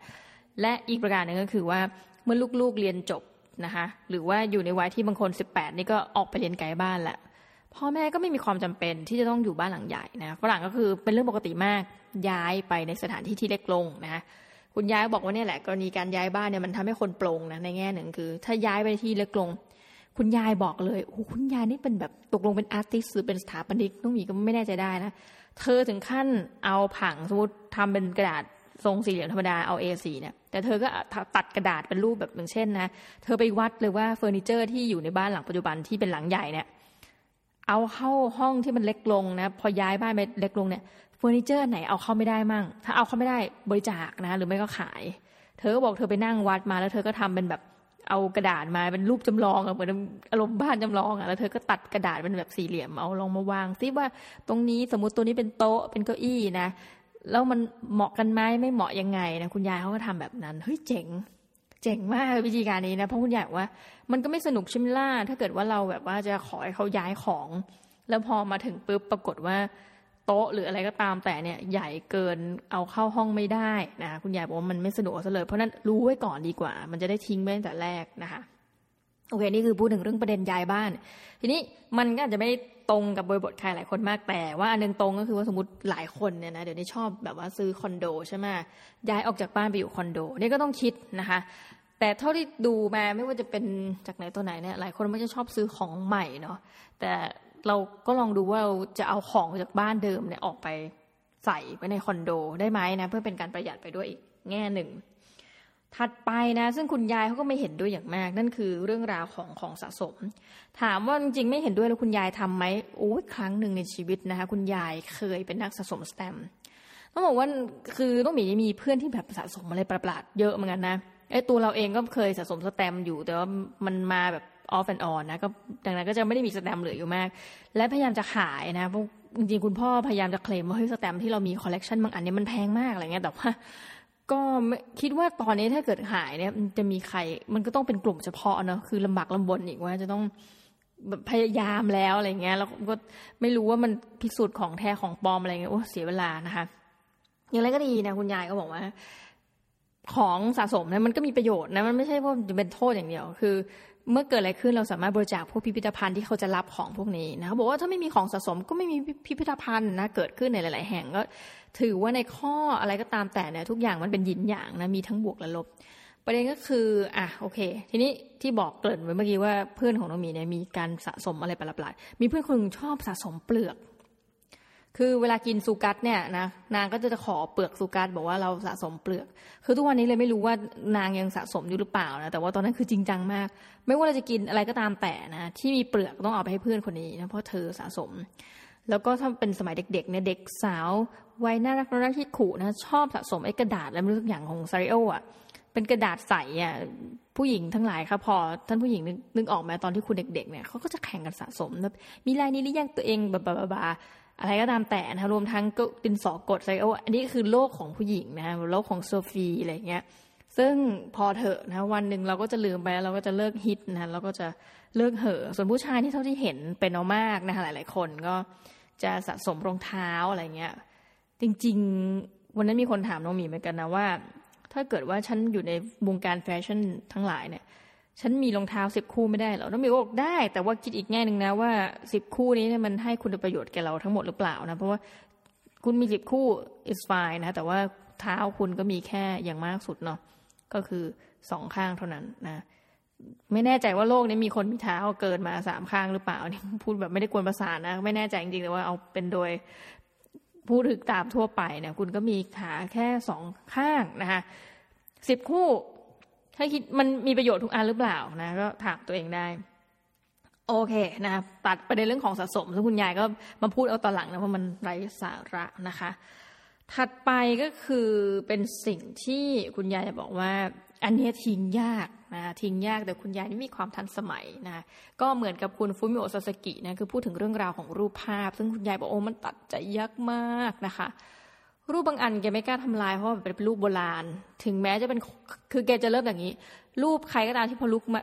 และอีกประการหนึ่งก็คือว่าเมื่อลูกๆเรียนจบนะคะหรือว่าอยู่ในวัยที่บางคนสิบแปดนี่ก็ออกไปเรียนไกลบ้านแหละพ่อแม่ก็ไม่มีความจำเป็นที่จะต้องอยู่บ้านหลังใหญ่นะฝรั่งก็คือเป็นเรื่องปกติมากย้ายไปในสถานที่ที่เล็กลงนะคุณย้ายบอกว่าเนี่ยแหละกรณีการย้ายบ้านเนี่ยมันทำให้คนปรงนะในแง่หนึ่งคือ ถ้าย้ายไปที่เล็กลง คุณยายบอกเลยโอ้คุณยายนี่เป็นแบบตกลงเป็นอาร์ติสหรือเป็นสถาปนิกน้องมีก็ไม่แน่ใจได้นะเธอถึงขั้นเอาผังสมมติทำเป็นกระดาษทรงสี่เหลี่ยมธรรมดาเอา A4 เนี่ยแต่เธอก็ตัดกระดาษเป็นรูปแบบอย่างเช่นนะเธอไปวัดเลยว่าเฟอร์นิเจอร์ที่อยู่ในบ้านหลังปัจจุบันที่เป็นหลังใหญ่เนี่ยเอาเข้าห้องที่มันเล็กลงนะพอย้ายบ้านไปเล็กลงเนี่ยเฟอร์นิเจอร์ไหนเอาเข้าไม่ได้มั่ง ถ้าเอาเข้าไม่ได้บริจาคนะ หรือไม่ก็ขาย เธอก็บอกเธอไปนั่งวัดมาแล้วเธอก็ทำเป็นแบบ เอากระดาษมาเป็นรูปจำลองอะเหมือนอารมณ์บ้านจำลองอะแล้วเธอก็ตัดกระดาษเป็นแบบสี่เหลี่ยมเอาลองมาวางซิว่าตรงนี้สมมุติตัวนี้เป็นโต๊ะเป็นเก้าอี้นะแล้วมันเหมาะกันไหมไม่เหมาะยังไงนะคุณยายเขาก็ทำแบบนั้นเฮ้ยเจ๋งเจ๋งมากวิธีการนี้นะเพราะคุณยายว่า มันก็ไม่สนุกชิมล่าถ้าเกิดว่าเราแบบว่าจะขอให้เขาย้ายของ แล้วพอมาถึงปุ๊บปรากฏว่า ต๊ะหรืออะไรก็ตามแต่เนี่ยใหญ่เกินเอาเข้าห้องไม่ได้นะคะคุณยายบอกว่ามันไม่สะดวกซะเลยเพราะนั้นรู้ไว้ก่อนดีกว่า มันจะได้ทิ้งไว้ตั้งแต่แรกนะคะโอเคนี่คือพูดถึงเรื่องประเด็นย้ายบ้าน ทีนี้มันก็อาจจะไม่ตรงกับบริบทใครหลายคนมากแต่ว่าอันนึงตรงก็คือว่าสมมติหลายคนเนี่ยนะเดี๋ยวนี้ชอบแบบว่าซื้อคอนโดใช่ไหมย้ายออกจากบ้านไปอยู่คอนโดนี่ก็ต้องคิดนะคะ แต่เท่าที่ดูมาไม่ว่าจะเป็นจากไหนตัวไหนเนี่ยหลายคนไม่จะชอบซื้อของใหม่เนาะแต่ เราก็ลองดูว่าเราจะเอาของจากบ้านเดิมเนี่ยออกไปใส่ไว้ในคอนโดได้ไหมนะ เพื่อเป็นการประหยัดไปด้วยอีกแง่หนึ่ง ถัดไปนะ ซึ่งคุณยายเขาก็ไม่เห็นด้วยอย่างมาก นั่นคือเรื่องราวของของสะสม ถามว่าจริงๆไม่เห็นด้วยแล้วคุณยายทํำไหมโอ้ยครั้งหนึ่งในชีวิตนะคะ คุณยายเคยเป็นนักสะสมสแตม์ต้องบอกว่าคือต้องมีมีเพื่อนที่แบบสะสมอะไรประหลาดเยอะเหมือนกันนะไอ้ตัวเราเองก็เคยสะสมสแตมป์อยู่แต่ว่ามันมาแบบ off and on นะก็ดังนั้นก็จะไม่ได้มีสแตมป์เหลืออยู่มาก และพยายามจะขายนะพวกจริงๆคุณพ่อพยายามจะเคลมว่าเฮ้ยสแตมป์ที่เรามีคอลเลกชันบางอันนี้มันแพงมากอะไรเงี้ยแต่ว่าก็คิดว่าตอนนี้ถ้าเกิดขายเนี่ยจะมีใครมันก็ต้องเป็นกลุ่มเฉพาะเนาะคือลำบากลำบนอีกว่าจะต้องพยายามแล้วอะไรเงี้ยแล้วก็ไม่รู้ว่ามันพิสูจน์ของแท้ของปลอมอะไรเงี้ยโอ้เสียเวลานะคะ อย่างไรก็ดีนะคุณยายก็บอกว่า ของสะสมเนี่ยมันก็มีประโยชน์นะมันไม่ใช่ว่าจะเป็นโทษอย่างเดียว คือ เมื่อเกิดอะไรขึ้นเราสามารถบริจาคพวกพิพิธภัณฑ์ที่เขาจะรับของพวกนี้นะเขาบอกว่าถ้าไม่มีของสะสมก็ไม่มีพิพิธภัณฑ์นะเกิดขึ้นในหลาย ๆ แห่งก็ถือว่าในข้ออะไรก็ตามแต่เนี่ยทุกอย่างมันเป็นยินอย่างนะมีทั้งบวกและลบ ประเด็นก็คืออะโอเค ทีนี้ที่บอกเกริ่นไว้เมื่อกี้ว่าเพื่อนของน้องมีเนี่ยมีการสะสมอะไรประหลาดๆมีเพื่อนคนนึงชอบสะสมเปลือก คือเวลากินซูกัสเนี่ยนะนางก็จะขอเปลือกซูกัสบอกว่าเราสะสมเปลือก คือทุกวันนี้เลยไม่รู้ว่านางยังสะสมอยู่หรือเปล่านะแต่ว่าตอนนั้นคือจริงจังมาก ไม่ว่าเราจะกินอะไรก็ตามแต่นะที่มีเปลือกต้องเอาไปให้เพื่อนคนนี้นะเพราะเธอสะสม แล้วก็ถ้าเป็นสมัยเด็กๆเนี่ยเด็กสาววัยน่ารักน่ารักที่ขู่นะชอบสะสมไอ้กระดาษอะไรไม่รู้ทุกอย่างของซาริโออะเป็นกระดาษใสอะผู้หญิงทั้งหลายครับพอท่านผู้หญิงนึกออกไหมตอนที่คุณเด็กๆเนี่ยเขาก็จะแข่งกันสะสมแบบมีลายนี้หรือยังตัวเองแบบบา อะไรก็ตามแต่นะรวมทั้งก็ดินสอกดไซโออันนี้คือโลกของผู้หญิงนะโลกของโซฟีอะไรเงี้ยซึ่งพอเถอะนะวันหนึ่งเราก็จะลืมไปเราก็จะเลิกฮิตนะเราก็จะเลิกเหอะส่วนผู้ชายที่เท่าที่เห็นเป็นเอามากนะคะหลาย ๆ คนก็จะสะสมรองเท้าอะไรเงี้ยจริง ๆ วันนั้นมีคนถามน้องหมีเหมือนกันนะว่า ถ้าเกิดว่าฉันอยู่ในวงการแฟชั่นทั้งหลายเนี่ย ฉันมีรองเท้าสิบคู่ไม่ได้หรอน้องมิวบอกได้ แต่ว่าคิดอีกแง่หนึ่งนะว่าสิบคู่นี้เนี่ยมันให้คุณประโยชน์แก่เราทั้งหมดหรือเปล่านะ เพราะว่าคุณมีสิบคู่ is fine นะ แต่ว่าเท้าคุณก็มีแค่อย่างมากสุดเนาะ ก็คือสองข้างเท่านั้นนะ ไม่แน่ใจว่าโลกนี้มีคนมีเท้าเกินมาสามข้างหรือเปล่านี่พูดแบบไม่ได้กวนประสานนะ ไม่แน่ใจจริงๆแต่ว่าเอาเป็นโดยพูดถึงตามทั่วไปเนี่ยคุณก็มีขาแค่สองข้างนะคะสิบคู่ ถ้าคิดมันมีประโยชน์ทุกอันหรือเปล่านะ ก็ถามตัวเองได้ โอเคนะตัดประเด็นเรื่องของสะสมซึ่งคุณยายก็มาพูดเอาตอนหลังนะเพราะมันไร้สาระนะคะ ถัดไปก็คือเป็นสิ่งที่คุณยายจะบอกว่า อันนี้ทิ้งยากนะทิ้งยากแต่คุณยายนี่มีความทันสมัยนะก็เหมือนกับคุณฟุมิโอซาสกินะคือพูดถึงเรื่องราวของรูปภาพ ซึ่งคุณยายบอกโอ้มันตัดใจยากมากากนะคะ รูปบางอันแกไม่กล้าทำลายเพราะมันเป็นรูปโบราณ ถึงแม้จะเป็นคือแกจะเริ่มอย่างนี้ รูปใครก็ตามที่พอลุกมา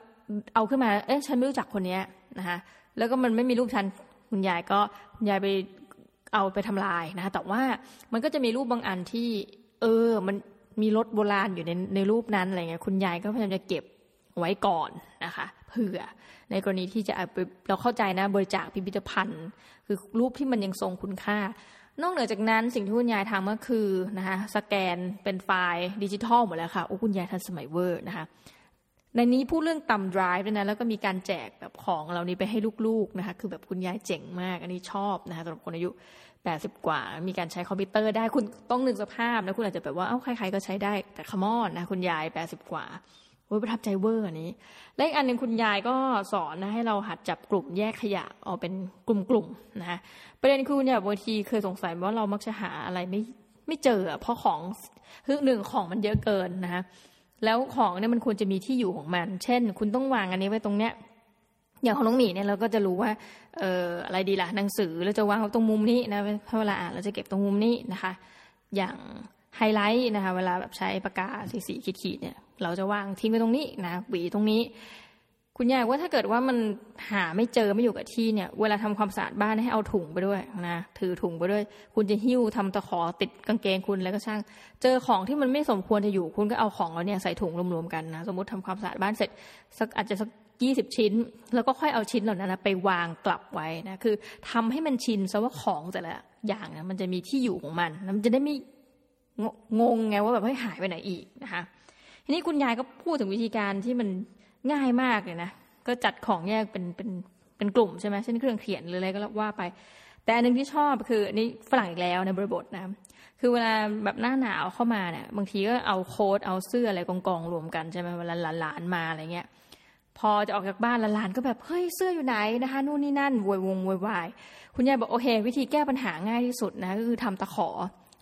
เอาขึ้นมา เอ๊ะฉันไม่รู้จักคนนี้นะคะแล้วก็มันไม่มีรูปฉันคุณยายก็คุณยายไปเอาไปทำลายนะคะแต่ว่ามันก็จะมีรูปบางอันที่ เออ มันมีรถโบราณอยู่ในในรูปนั้นอะไรเงี้ยคุณยายก็พยายามจะเก็บไว้ก่อนนะคะเผื่อในกรณีที่จะเราเข้าใจนะบริจาคพิพิธภัณฑ์ คือรูปที่มันยังทรงคุณค่า นอกเหนือจากนั้นสิ่งที่คุณยายทำก็คือนะคะสแกนเป็นไฟล์ดิจิทัลหมดแล้วค่ะโอ้คุณยายทันสมัยเวอร์นะคะในนี้พูดเรื่องต่ำไดรฟ์ด้วยนะแล้วก็มีการแจกแบบของเรานี้ไปให้ลูกๆนะคะคือแบบคุณยายเจ๋งมาก อันนี้ชอบนะคะสำหรับคนอายุแปดสิบกว่า มีการใช้คอมพิวเตอร์ได้คุณต้องนึกสภาพนะคุณอาจจะแบบว่าเอ้าใครๆก็ใช้ได้แต่ขมอนนะคุณยายแปดสิบกว่า โอ้ยประทับใจเวอร์อันนี้ และอีกอันหนึ่งคุณยายก็สอนนะให้เราหัดจับกลุ่มแยกขยะออกเป็นกลุ่มๆนะคะประเด็นคือคุณยายบางทีเคยสงสัยว่าเรามักจะหาอะไรไม่ไม่เจอเพราะของคือหนึ่งของมันเยอะเกินนะคะแล้วของเนี่ยมันควรจะมีที่อยู่ของมัน เช่น คุณต้องวางอันนี้ไว้ตรงเนี้ยอย่างของน้องหมีเนี่ยเราก็จะรู้ว่าเอ่ออะไรดีล่ะหนังสือเราจะวางตรงมุมนี้นะเวลาอ่านเราจะเก็บตรงมุมนี้นะคะ อย่าง ไฮไลท์นะคะ เวลาแบบใช้ปากกาสีสีขีดๆเนี่ย เราจะวางทิ้งไว้ตรงนี้นะหวีตรงนี้ คุณยายว่าถ้าเกิดว่ามันหาไม่เจอไม่อยู่กับที่เนี่ย เวลาทำความสะอาดบ้านให้เอาถุงไปด้วยนะถือถุงไปด้วย คุณจะหิ้วทำตะขอติดกางเกงคุณแล้วก็ช่าง เจอของที่มันไม่สมควรจะอยู่ คุณก็เอาของเราเนี่ยใส่ถุงรวมๆกันนะสมมติทำความสะอาดบ้านเสร็จสักอาจจะสักยี่สิบชิ้น แล้วก็ค่อยเอาชิ้นเหล่านั้นนะไปวางกลับไว้นะคือทำให้มันชินซะว่าของแต่ละอย่างนะมันจะมีที่อยู่ของมันมันจะได้ไม่ งงไงว่าแบบให้หายไปไหนอีกนะคะทีนี้คุณยายก็พูดถึงวิธีการที่มันง่ายมากเลยนะก็จัดของแยกเป็นเป็นเป็นกลุ่มใช่ไหมเช่นเครื่องเขียนหรืออะไรก็ว่าไป แต่อันนึงที่ชอบคืออันนี้ฝรั่งอีกแล้วในบริบทนะคือเวลาแบบหน้าหนาวเข้ามาเนี่ยบางทีก็เอาโค้ดเอาเสื้ออะไรกองกองรวมกันใช่ไหมเวลาหลานมาอะไรเงี้ยพอจะออกจากบ้านหลานก็แบบเฮ้ยเสื้ออยู่ไหนนะคะนู่นนี่นั่นวอยวงวอยวายคุณยายบอกโอเค วิธีแก้ปัญหาง่ายที่สุดนะก็คือทำตะขอ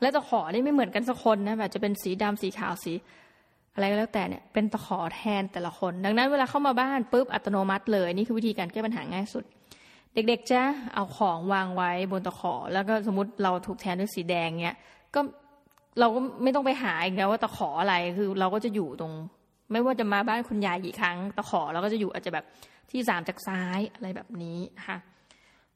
และตะขอนี่ไม่เหมือนกันสักคนนะแบบจะเป็นสีดำสีขาวสี อะไรก็แล้วแต่เนี่ยเป็นตะขอแทนแต่ละคน ดังนั้นเวลาเข้ามาบ้านปุ๊บอัตโนมัติเลยนี่คือวิธีการแก้ปัญหาง่ายสุด เด็กๆจะเอาของวางไว้บนตะขอ แล้วก็สมมติเราถูกแทนด้วยสีแดงเนี่ยก็เราก็ไม่ต้องไปหาอีกแล้วว่าตะขออะไรคือเราก็จะอยู่ตรง ไม่ว่าจะมาบ้านคุณยายกี่ครั้ง ตะขอเราก็จะอยู่อาจจะแบบที่สามจากซ้ายอะไรแบบนี้นะคะ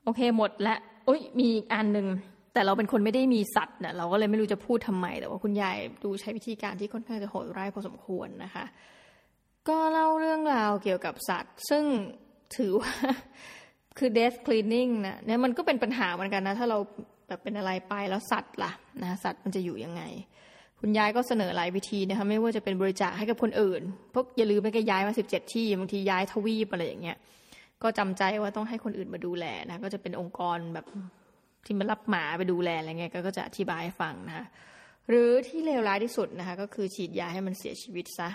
โอเคหมดละอุ้ยมีอีกอันหนึ่ง แต่เราเป็นคนไม่ได้มีสัตว์เนี่ยเราก็เลยไม่รู้จะพูดทำไม แต่ว่าคุณยายดูใช้วิธีการที่ค่อนข้างจะโหดร้ายพอสมควรนะคะ ก็เล่าเรื่องราวเกี่ยวกับสัตว์ ซึ่งถือว่าคือ death cleaning นะเนี่ยมันก็เป็นปัญหาเหมือนกันนะ ถ้าเราแบบเป็นอะไรไปแล้วสัตว์ล่ะนะสัตว์มันจะอยู่ยังไง คุณยายก็เสนอหลายวิธีนะคะไม่ว่าจะเป็นบริจาคให้กับคนอื่นพวกอย่าลืมไปก็ย้ายมาสิบเจ็ดที่บางทีย้ายทวีปอะไรอย่างเงี้ยก็จำใจว่าต้องให้คนอื่นมาดูแลนะก็จะเป็นองค์กรแบบ ที่มารับหมาไปดูแลอะไรเงี้ยก็จะอธิบายให้ฟังนะคะหรือที่เลวร้ายที่สุดนะคะก็คือฉีดยาให้มันเสียชีวิตซะ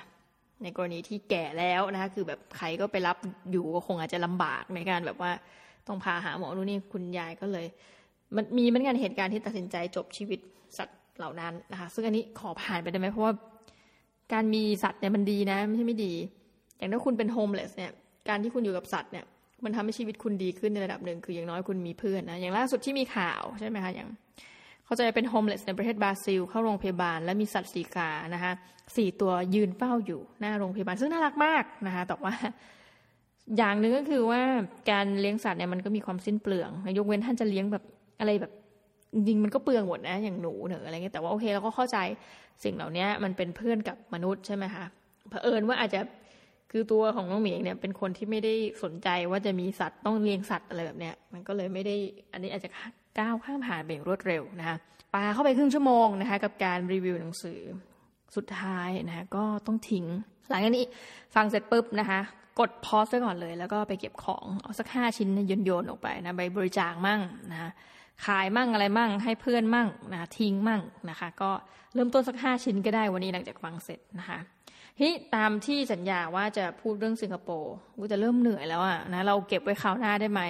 ในกรณีที่แก่แล้วนะคะคือแบบใครก็ไปรับอยู่ก็คงอาจจะลำบากในการแบบว่าต้องพาหาหมอนู่นนี่คุณยายก็เลย มันมีเหมือนกันเหตุการณ์ที่ตัดสินใจจบชีวิตสัตว์เหล่านั้นนะคะซึ่งอันนี้ขอผ่านไปได้ไหมเพราะว่าการมีสัตว์เนี่ยมันดีนะไม่ใช่ไม่ดี อย่างถ้าคุณเป็น homeless เนี่ยการที่คุณอยู่กับสัตว์เนี่ย มันทำให้ชีวิตคุณดีขึ้นในระดับหนึ่งคืออย่างน้อยคุณมีเพื่อนนะอย่างล่าสุดที่มีข่าวใช่ไหมคะอย่างเขาจะเป็น homeless ในประเทศบราซิล เข้าโรงพยาบาลและมีสัตว์สี่ขานะคะสี่ตัวยืนเฝ้าอยู่หน้าโรงพยาบาลซึ่งน่ารักมากนะคะแต่ว่าอย่างหนึ่งก็คือว่าการเลี้ยงสัตว์เนี่ยมันก็มีความสิ้นเปลืองยกเว้นท่านจะเลี้ยงแบบอะไรแบบจริงมันก็เปลืองหมดนะอย่างหนูเนออะไรเงี้ยแต่ว่าโอเคเราก็เข้าใจสิ่งเหล่านี้มันเป็นเพื่อนกับมนุษย์ใช่ไหมคะเผอิญว่าอาจจะ คือตัวของน้องหมีเองเนี่ยเป็นคนที่ไม่ได้สนใจว่าจะมีสัตว์ต้องเลี้ยงสัตว์อะไรแบบเนี้ย มันก็เลยไม่ได้อันนี้อาจจะก้าวข้ามผ่านเบ่งรวดเร็วนะคะปาเข้าไปครึ่งชั่วโมงนะคะกับการรีวิวหนังสือสุดท้ายนะคะก็ต้องทิ้ง หลังจากนี้ฟังเสร็จปุ๊บนะคะ กดพอสไว้ก่อนเลย แล้วก็ไปเก็บของเอาสักห้าชิ้นโยนโยนออกไปนะไปบริจาคมั่งนะคะขายมั่งอะไรมั่งให้เพื่อนมั่งนะทิ้งมั่งนะคะ ก็เริ่มต้นสักห้าชิ้นก็ได้วันนี้หลังจากฟังเสร็จนะคะ ที่ตามที่สัญญาว่าจะพูดเรื่องสิงคโปร์กูจะเริ่มเหนื่อยแล้วอะนะเราเก็บไว้คราวหน้าได้ไหม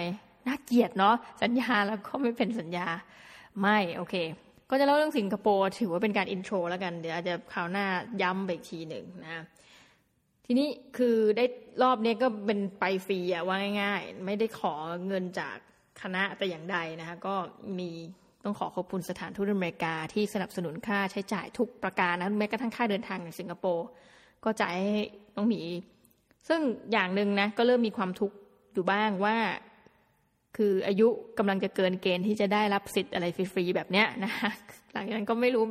น่าเกลียดเนาะสัญญาแล้วก็ไม่เป็นสัญญาไม่โอเค ก็จะเล่าเรื่องสิงคโปร์ถือว่าเป็นการอินโทรแล้วกันเดี๋ยวอาจจะคราวหน้าย้ำไปอีกทีหนึ่งนะทีนี้คือได้รอบนี้ก็เป็นไปฟรีอะว่าง่าย ๆ ไม่ได้ขอเงินจากคณะแต่อย่างใดนะคะก็มีต้องขอขอบคุณสถานทูตอเมริกาที่สนับสนุนค่าใช้จ่ายทุกประการนะแม้กระทั่งค่าเดินทางในสิงคโปร์ ก็จ่ายให้น้องหมีซึ่งอย่างหนึ่งนะก็เริ่มมีความทุกข์อยู่บ้างว่า คืออายุกำลังจะเกินเกณฑ์ที่จะได้รับสิทธิ์อะไรฟรีๆแบบเนี้ยนะคะหลังจากนั้นก็ไม่รู้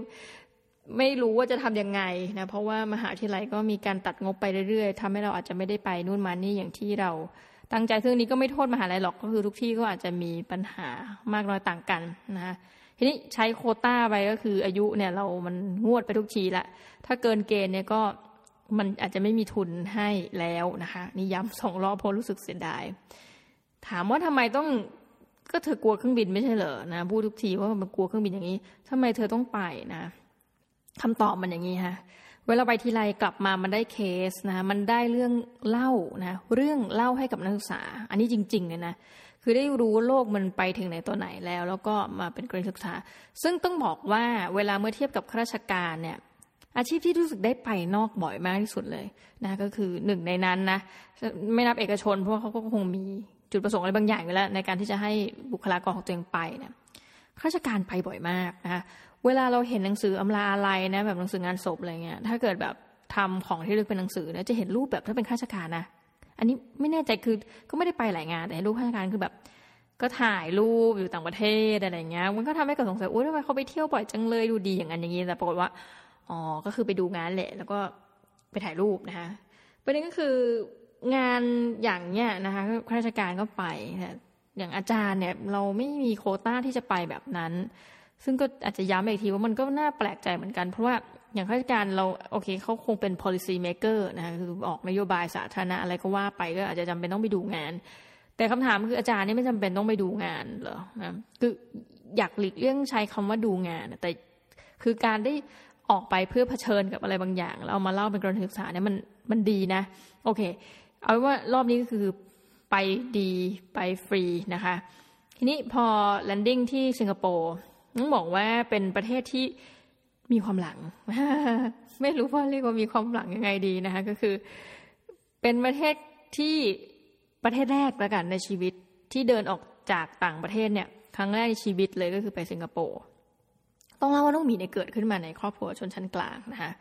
ไม่รู้ว่าจะทํำยังไงนะเพราะว่ามหาวิทยาลัยก็มีการตัดงบไปเรื่อยๆทำให้เราอาจจะไม่ได้ไปนู่นมานี่อย่างที่เราตั้งใจซึ่งนี้ก็ไม่โทษมหาลัยหรอกก็คือทุกที่ก็อาจจะมีปัญหามากน้อยต่างกันนะคะทีนี้ใช้โคต้าไปก็คืออายุเนี่ยเรามันงวดไปทุกทีละถ้าเกินเกณฑ์เนี่ยก็ มันอาจจะไม่มีทุนให้แล้วนะคะนี่ย้ำสองรอบเพราะรู้สึกเสียดาย ถามว่าทำไมต้องก็เธอกลัวเครื่องบินไม่ใช่เหรอนะพูดทุกทีว่ามันกลัวเครื่องบินอย่างนี้ทำไมเธอต้องไปนะคำตอบมันอย่างนี้ฮะเวลาไปทีไรกลับมามันได้เคสนะมันได้เรื่องเล่านะเรื่องเล่าให้กับนักศึกษา อันนี้จริงๆเลยนะคือได้รู้ว่าโลกมันไปถึงไหนตัวไหนแล้ว แล้วก็มาเป็นการศึกษา ซึ่งต้องบอกว่าเวลาเมื่อเทียบกับข้าราชการเนี่ย อาชีพที่รู้สึกได้ไปนอกบ่อยมากที่สุดเลยนะก็คือหนึ่งในนั้นนะไม่นับเอกชน เพราะเขาก็คงมีจุดประสงค์อะไรบางอย่างอยู่แล้วในการที่จะให้บุคลากรของตัวเองไปเนี่ยข้าราชการไปบ่อยมากนะคะเวลาเราเห็นหนังสืออำลาอะไรนะแบบหนังสืองานศพอะไรเงี้ยถ้าเกิดแบบทำของที่เลือกเป็นหนังสือเนี่ยจะเห็นรูปแบบถ้าเป็นข้าราชการนะอันนี้ไม่แน่ใจคือก็ไม่ได้ไปหลายงานแต่รูปข้าราชการคือแบบ ก็ถ่ายรูปอยู่ต่างประเทศอะไรเงี้ยมันก็ทำให้เกิดสงสัยโอ้ยทำไมเขาไปเที่ยวบ่อยจังเลยดูดีอย่างนั้นอย่างนี้แต่ปรากฏว่า อ๋อ ก็คือไปดูงานแหละ แล้วก็ไปถ่ายรูปนะคะประเด็นก็คืองานอย่างเนี้ยนะคะข้าราชการก็ไปนะอย่างอาจารย์เนี่ยเราไม่มีโคต้าที่จะไปแบบนั้น ซึ่งก็อาจจะย้ำอีกทีว่ามันก็น่าแปลกใจเหมือนกัน เพราะว่าอย่างข้าราชการเราโอเคเขาคงเป็น policy maker นะคะคือออกนโยบายสาธารณะอะไรก็ว่าไปก็อาจจะจำเป็นต้องไปดูงาน แต่คำถามคืออาจารย์นี่ไม่จำเป็นต้องไปดูงานเหรอนะคืออยากหลีกเลี่ยงใช้คำว่าดูงาน แต่คือการได้ ออกไปเพื่อเผชิญกับอะไรบางอย่างแล้วเอามาเล่าเป็นกรณีศึกษาเนี่ยมันมันดีนะ โอเค เอาว่ารอบนี้ก็คือไปดีไปฟรีนะคะ ทีนี้พอแลนดิ้งที่สิงคโปร์ต้องบอกว่าเป็นประเทศที่มีความหลัง ไม่รู้ว่าเรียกว่ามีความหลังยังไงดีนะคะ ก็คือ เป็นประเทศที่ประเทศแรกแล้วกันในชีวิตที่เดินออกจากต่างประเทศเนี่ย ครั้งแรกในชีวิตเลยก็คือไปสิงคโปร์ ต้องเล่าว่าน้องหมีเนี่ยเกิดขึ้นมาในครอบครัวชนชั้นกลางนะคะ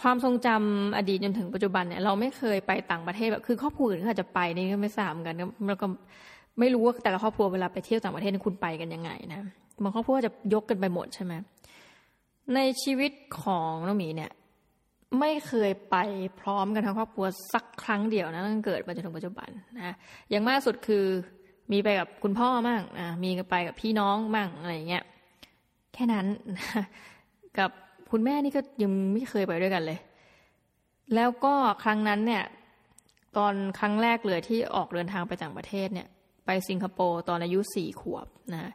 ความทรงจำอดีตจนถึงปัจจุบันเนี่ยเราไม่เคยไปต่างประเทศแบบคือครอบครัวอื่นเขาจะไปนี่ก็ไม่ทราบกันแล้วก็ไม่รู้ว่าแต่ละครอบครัวเวลาไปเที่ยวต่างประเทศคุณไปกันยังไงนะบางครอบครัวจะยกกันไปหมดใช่ไหมในชีวิตของน้องหมีเนี่ย ไม่เคยไปพร้อมกันทั้งครอบครัวสักครั้งเดียวนะตั้งเกิดมาจนถึงปัจจุบันนะอย่างมากสุดคือมีไปกับคุณพ่อมั่งนะมีไปกับพี่น้องมั่งอะไรเงี้ย แค่นั้น กับคุณแม่นี่ก็ยังไม่เคยไปด้วยกันเลย แล้วก็ครั้งนั้นเนี่ย ตอนครั้งแรกเลยที่ออกเดินทางไปต่างประเทศเนี่ย ไปสิงคโปร์ตอนอายุสี่ขวบนะ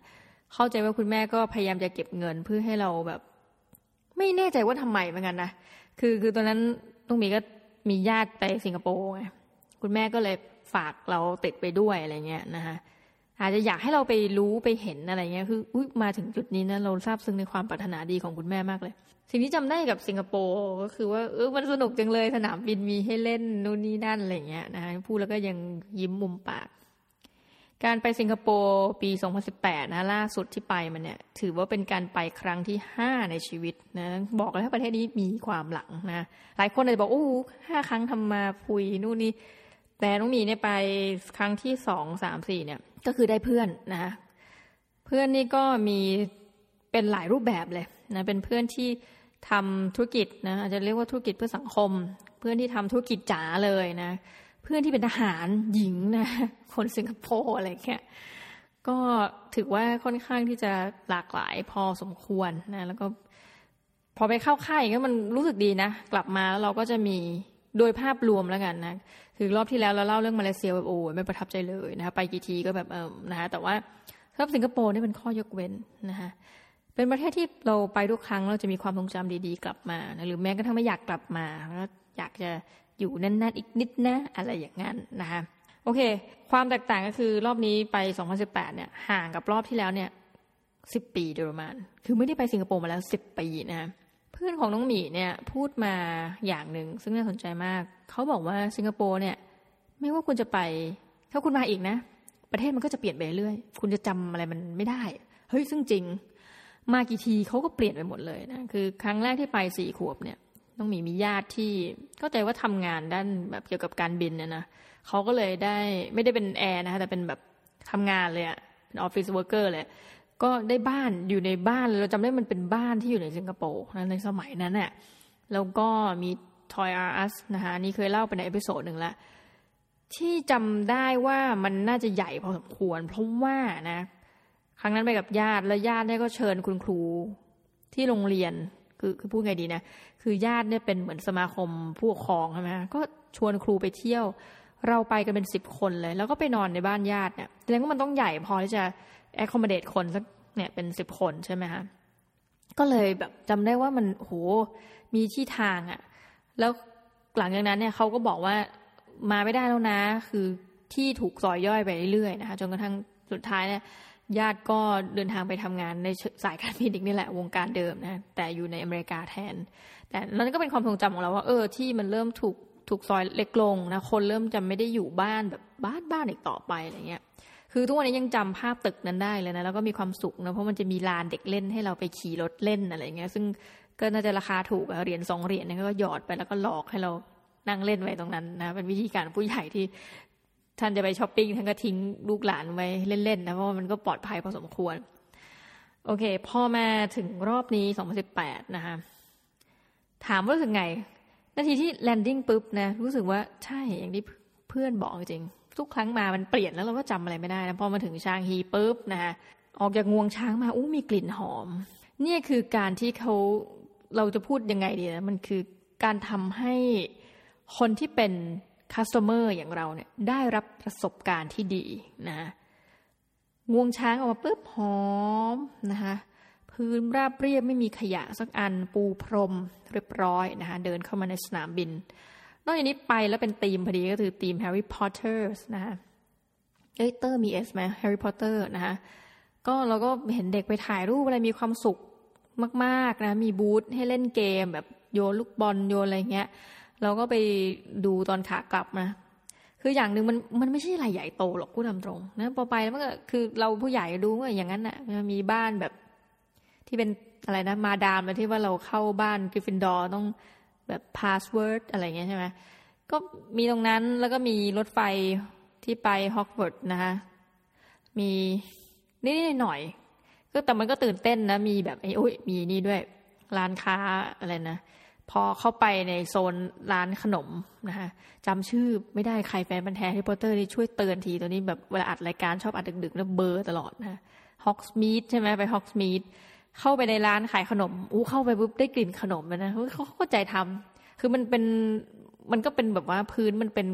เข้าใจว่าคุณแม่ก็พยายามจะเก็บเงินเพื่อให้เราแบบ ไม่แน่ใจว่าทำไมเหมือนกันนะคือคือตอนนั้นต้องมีก็มีญาติไปสิงคโปร์ไงคุณแม่ก็เลยฝากเราติดไปด้วยอะไรเงี้ยนะคะ อาจจะอยากให้เราไปรู้ไปเห็นอะไรเงี้ยคืออุ้ยมาถึงจุดนี้นะเราทราบซึ้งในความปรารถนาดีของคุณแม่มากเลย สิ่งที่จำได้กับสิงคโปร์ก็คือว่าเออมันสนุกจังเลยสนามบินมีให้เล่นนู่นนี่นั่นอะไรเงี้ยนะคะพูดแล้วก็ยังยิ้มมุมปาก การไปสิงคโปร์ปี 2018 นะล่าสุดที่ไปมันเนี่ย ถือว่าเป็นการไปครั้งที่ 5 ในชีวิตนะบอกแล้วประเทศนี้มีความหลังนะหลายคนอาจจะบอกโอ้ห้าครั้งทำมาพุยนู่นนี่ แต่น้องมีเนี่ยไปครั้งที่สองสามสี่เนี่ย ก็คือได้เพื่อนนะ เพื่อนนี่ก็มีเป็นหลายรูปแบบเลยนะเป็นเพื่อนที่ทำธุรกิจนะอาจจะเรียกว่าธุรกิจเพื่อสังคม เพื่อนที่ทำธุรกิจจ๋าเลยนะ เพื่อนที่เป็นทหารหญิงนะ คนสิงคโปร์อะไรเงี้ยก็ถือว่าค่อนข้างที่จะหลากหลายพอสมควรนะ แล้วก็พอไปเข้าค่ายก็มันรู้สึกดีนะ กลับมาแล้วเราก็จะมีโดยภาพรวมแล้วกันนะ คือรอบที่แล้วเราเล่าเรื่องมาเลเซียแบบโอ้ไม่ประทับใจเลยนะคะไปกี่ทีก็แบบเออนะคะแต่ว่าสำหรับสิงคโปร์นี่เป็นข้อยกเว้นนะคะเป็นประเทศที่เราไปทุกครั้งเราจะมีความทรงจำดีๆ กลับมานะหรือแม้กระทั่งไม่อยากกลับมาแล้วอยากจะอยู่แน่นๆอีกนิดนะอะไรอย่างนั้นนะคะโอเค ความแตกต่างก็คือรอบนี้ไป 2018 เนี่ยห่างกับรอบที่แล้วเนี่ย10 ปีโดยประมาณ คือไม่ได้ไปสิงคโปร์มาแล้ว 10 ปีนะ พื่อนของน้องหมีเนี่ยพูดมาอย่างหนึ่งซึ่งน่าสนใจมาก เขาบอกว่าสิงคโปร์เนี่ย ไม่ว่าคุณจะไป ถ้าคุณมาอีกนะ ประเทศมันก็จะเปลี่ยนไปเรื่อย คุณจะจำอะไรมันไม่ได้ เฮ้ยซึ่งจริง มากี่ทีเขาก็เปลี่ยนไปหมดเลยนะคือ ครั้งแรกที่ไปสี่ขวบเนี่ยน้องหมีมีญาติที่เข้าใจว่าทำงานด้านแบบเกี่ยวกับการบินเนี่ยนะเขาก็เลยได้ไม่ได้เป็นแอร์นะคะแต่เป็นแบบทำงานเลยอะเป็น office worker เลย ก็ได้บ้านอยู่ในบ้าน เราจำได้มันเป็นบ้านที่อยู่ในสิงคโปร์ในสมัยนั้นเนี่ยแล้วก็มี Toys R Us นะคะนี่เคยเล่าไปใน episode หนึ่งละที่จำได้ว่ามันน่าจะใหญ่พอสมควร เพราะว่านะ ครั้งนั้นไปกับญาติแล้วญาติเนี่ยก็เชิญคุณครูที่โรงเรียนคือคือพูดไงดีนะ คือญาติเนี่ยเป็นเหมือนสมาคมผู้ปกครองใช่ไหมก็ชวนครูไปเที่ยว เราไปกันเป็นสิบคนเลย แล้วก็ไปนอนในบ้านญาติเนี่ยแสดงว่ามันต้องใหญ่พอที่จะ แอคคอมเดตคนสักเนี่ยเป็นสิบคนใช่ไหมคะก็เลยแบบจำได้ว่ามันโหมีที่ทางอะ่ะ แล้วหลังจากนั้นเนี่ยเขาก็บอกว่ามาไม่ได้แล้วนะ คือที่ถูกซอยย่อยไปเรื่อยๆนะคะจนกระทั่งสุดท้ายเนี่ยญาติก็เดินทางไปทำงานในสายการบินอีกนี่แหละวงการเดิมนะแต่อยู่ในอเมริกาแทน แต่นั้นก็เป็นความทรงจำของเราว่า เออที่มันเริ่มถูกถูกซอยเล็กลงนะคนเริ่มจะไม่ได้อยู่บ้านแบบบ้านบ้านอีกต่อไปอะไรเงี้ย คือทุกวันนี้ยังจำภาพตึกนั้นได้เลยนะแล้วก็มีความสุขนะเพราะมันจะมีลานเด็กเล่นให้เราไปขี่รถเล่นอะไรเงี้ย ซึ่งก็น่าจะราคาถูกเหรียญสองเหรียญนี่ก็หยอดไปแล้วก็หลอกให้เรานั่งเล่นไว้ตรงนั้นนะเป็นวิธีการผู้ใหญ่ที่ท่านจะไปช้อปปิ้งท่านก็ทิ้งลูกหลานไว้เล่นๆนะเพราะมันก็ปลอดภัยพอสมควร โอเค พอมาถึงรอบนี้ 2018 นะคะถามว่ารู้สึกไง นาทีที่แลนดิ้งปุ๊บนะ รู้สึกว่าใช่อย่างที่เพื่อนบอกจริง ทุกครั้งมามันเปลี่ยนแล้วเราก็จำอะไรไม่ได้นะพอมาถึงชางฮีปุ๊บนะคะออกจากงวงช้างมาอู้มีกลิ่นหอม เนี่ยคือการที่เขาเราจะพูดยังไงดีนะมันคือการทำให้คนที่เป็น customer อย่างเราเนี่ยได้รับประสบการณ์ที่ดีนะงวงช้างออกมาปุ๊บหอมนะคะพื้นราบเรียบไม่มีขยะสักอันปูพรมเรียบร้อยนะคะเดินเข้ามาในสนามบิน นอกจากนี้ไปแล้วเป็นธีมพอดีก็คือธีมแฮร์รี่พอตเตอร์นะคะเอ้ยเตอร์มี S ไหมแฮร์รี่พอตเตอร์นะคะก็เราก็เห็นเด็กไปถ่ายรูปอะไรมีความสุขมากๆนะ มีบูธให้เล่นเกมแบบโยนลูกบอลโยนอะไรเงี้ย เราก็ไปดูตอนขากลับนะคืออย่างหนึ่งมันมันไม่ใช่อะไรใหญ่โตหรอกพูดตามตรงนะพอไปแล้วมันก็คือเราผู้ใหญ่ดูว่าอย่างนั้นน่ะมีบ้านแบบที่เป็นอะไรนะมาดามแล้วที่ว่าเราเข้าบ้านกริฟฟินดอร์ต้อง แบบ password อะไรเงี้ยใช่ไหมก็มีตรงนั้นแล้วก็มีรถไฟที่ไปฮอกวอตส์นะคะมีนิดหน่อย ก็แต่มันก็ตื่นเต้นนะ มีแบบไอ้โอ้ยมีนี่ด้วย ร้านค้าอะไรนะพอเข้าไปในโซนร้านขนมนะคะจำชื่อไม่ได้ใครแฟนพันธุ์แท้ที่พอตเตอร์นี่ช่วยเตือนทีตัวนี้แบบเวลาอัดรายการชอบอัดดึกๆแล้วเบลอตลอดนะฮอกสมีดใช่ไหมไปฮอกสมีด เข้าไปในร้านขายขนมอู้เข้าไปปุ๊บได้กลิ่นขนมเลยนะเขาเข้าใจทำคือมันเป็นมันก็เป็นแบบว่าพื้นมันเป็น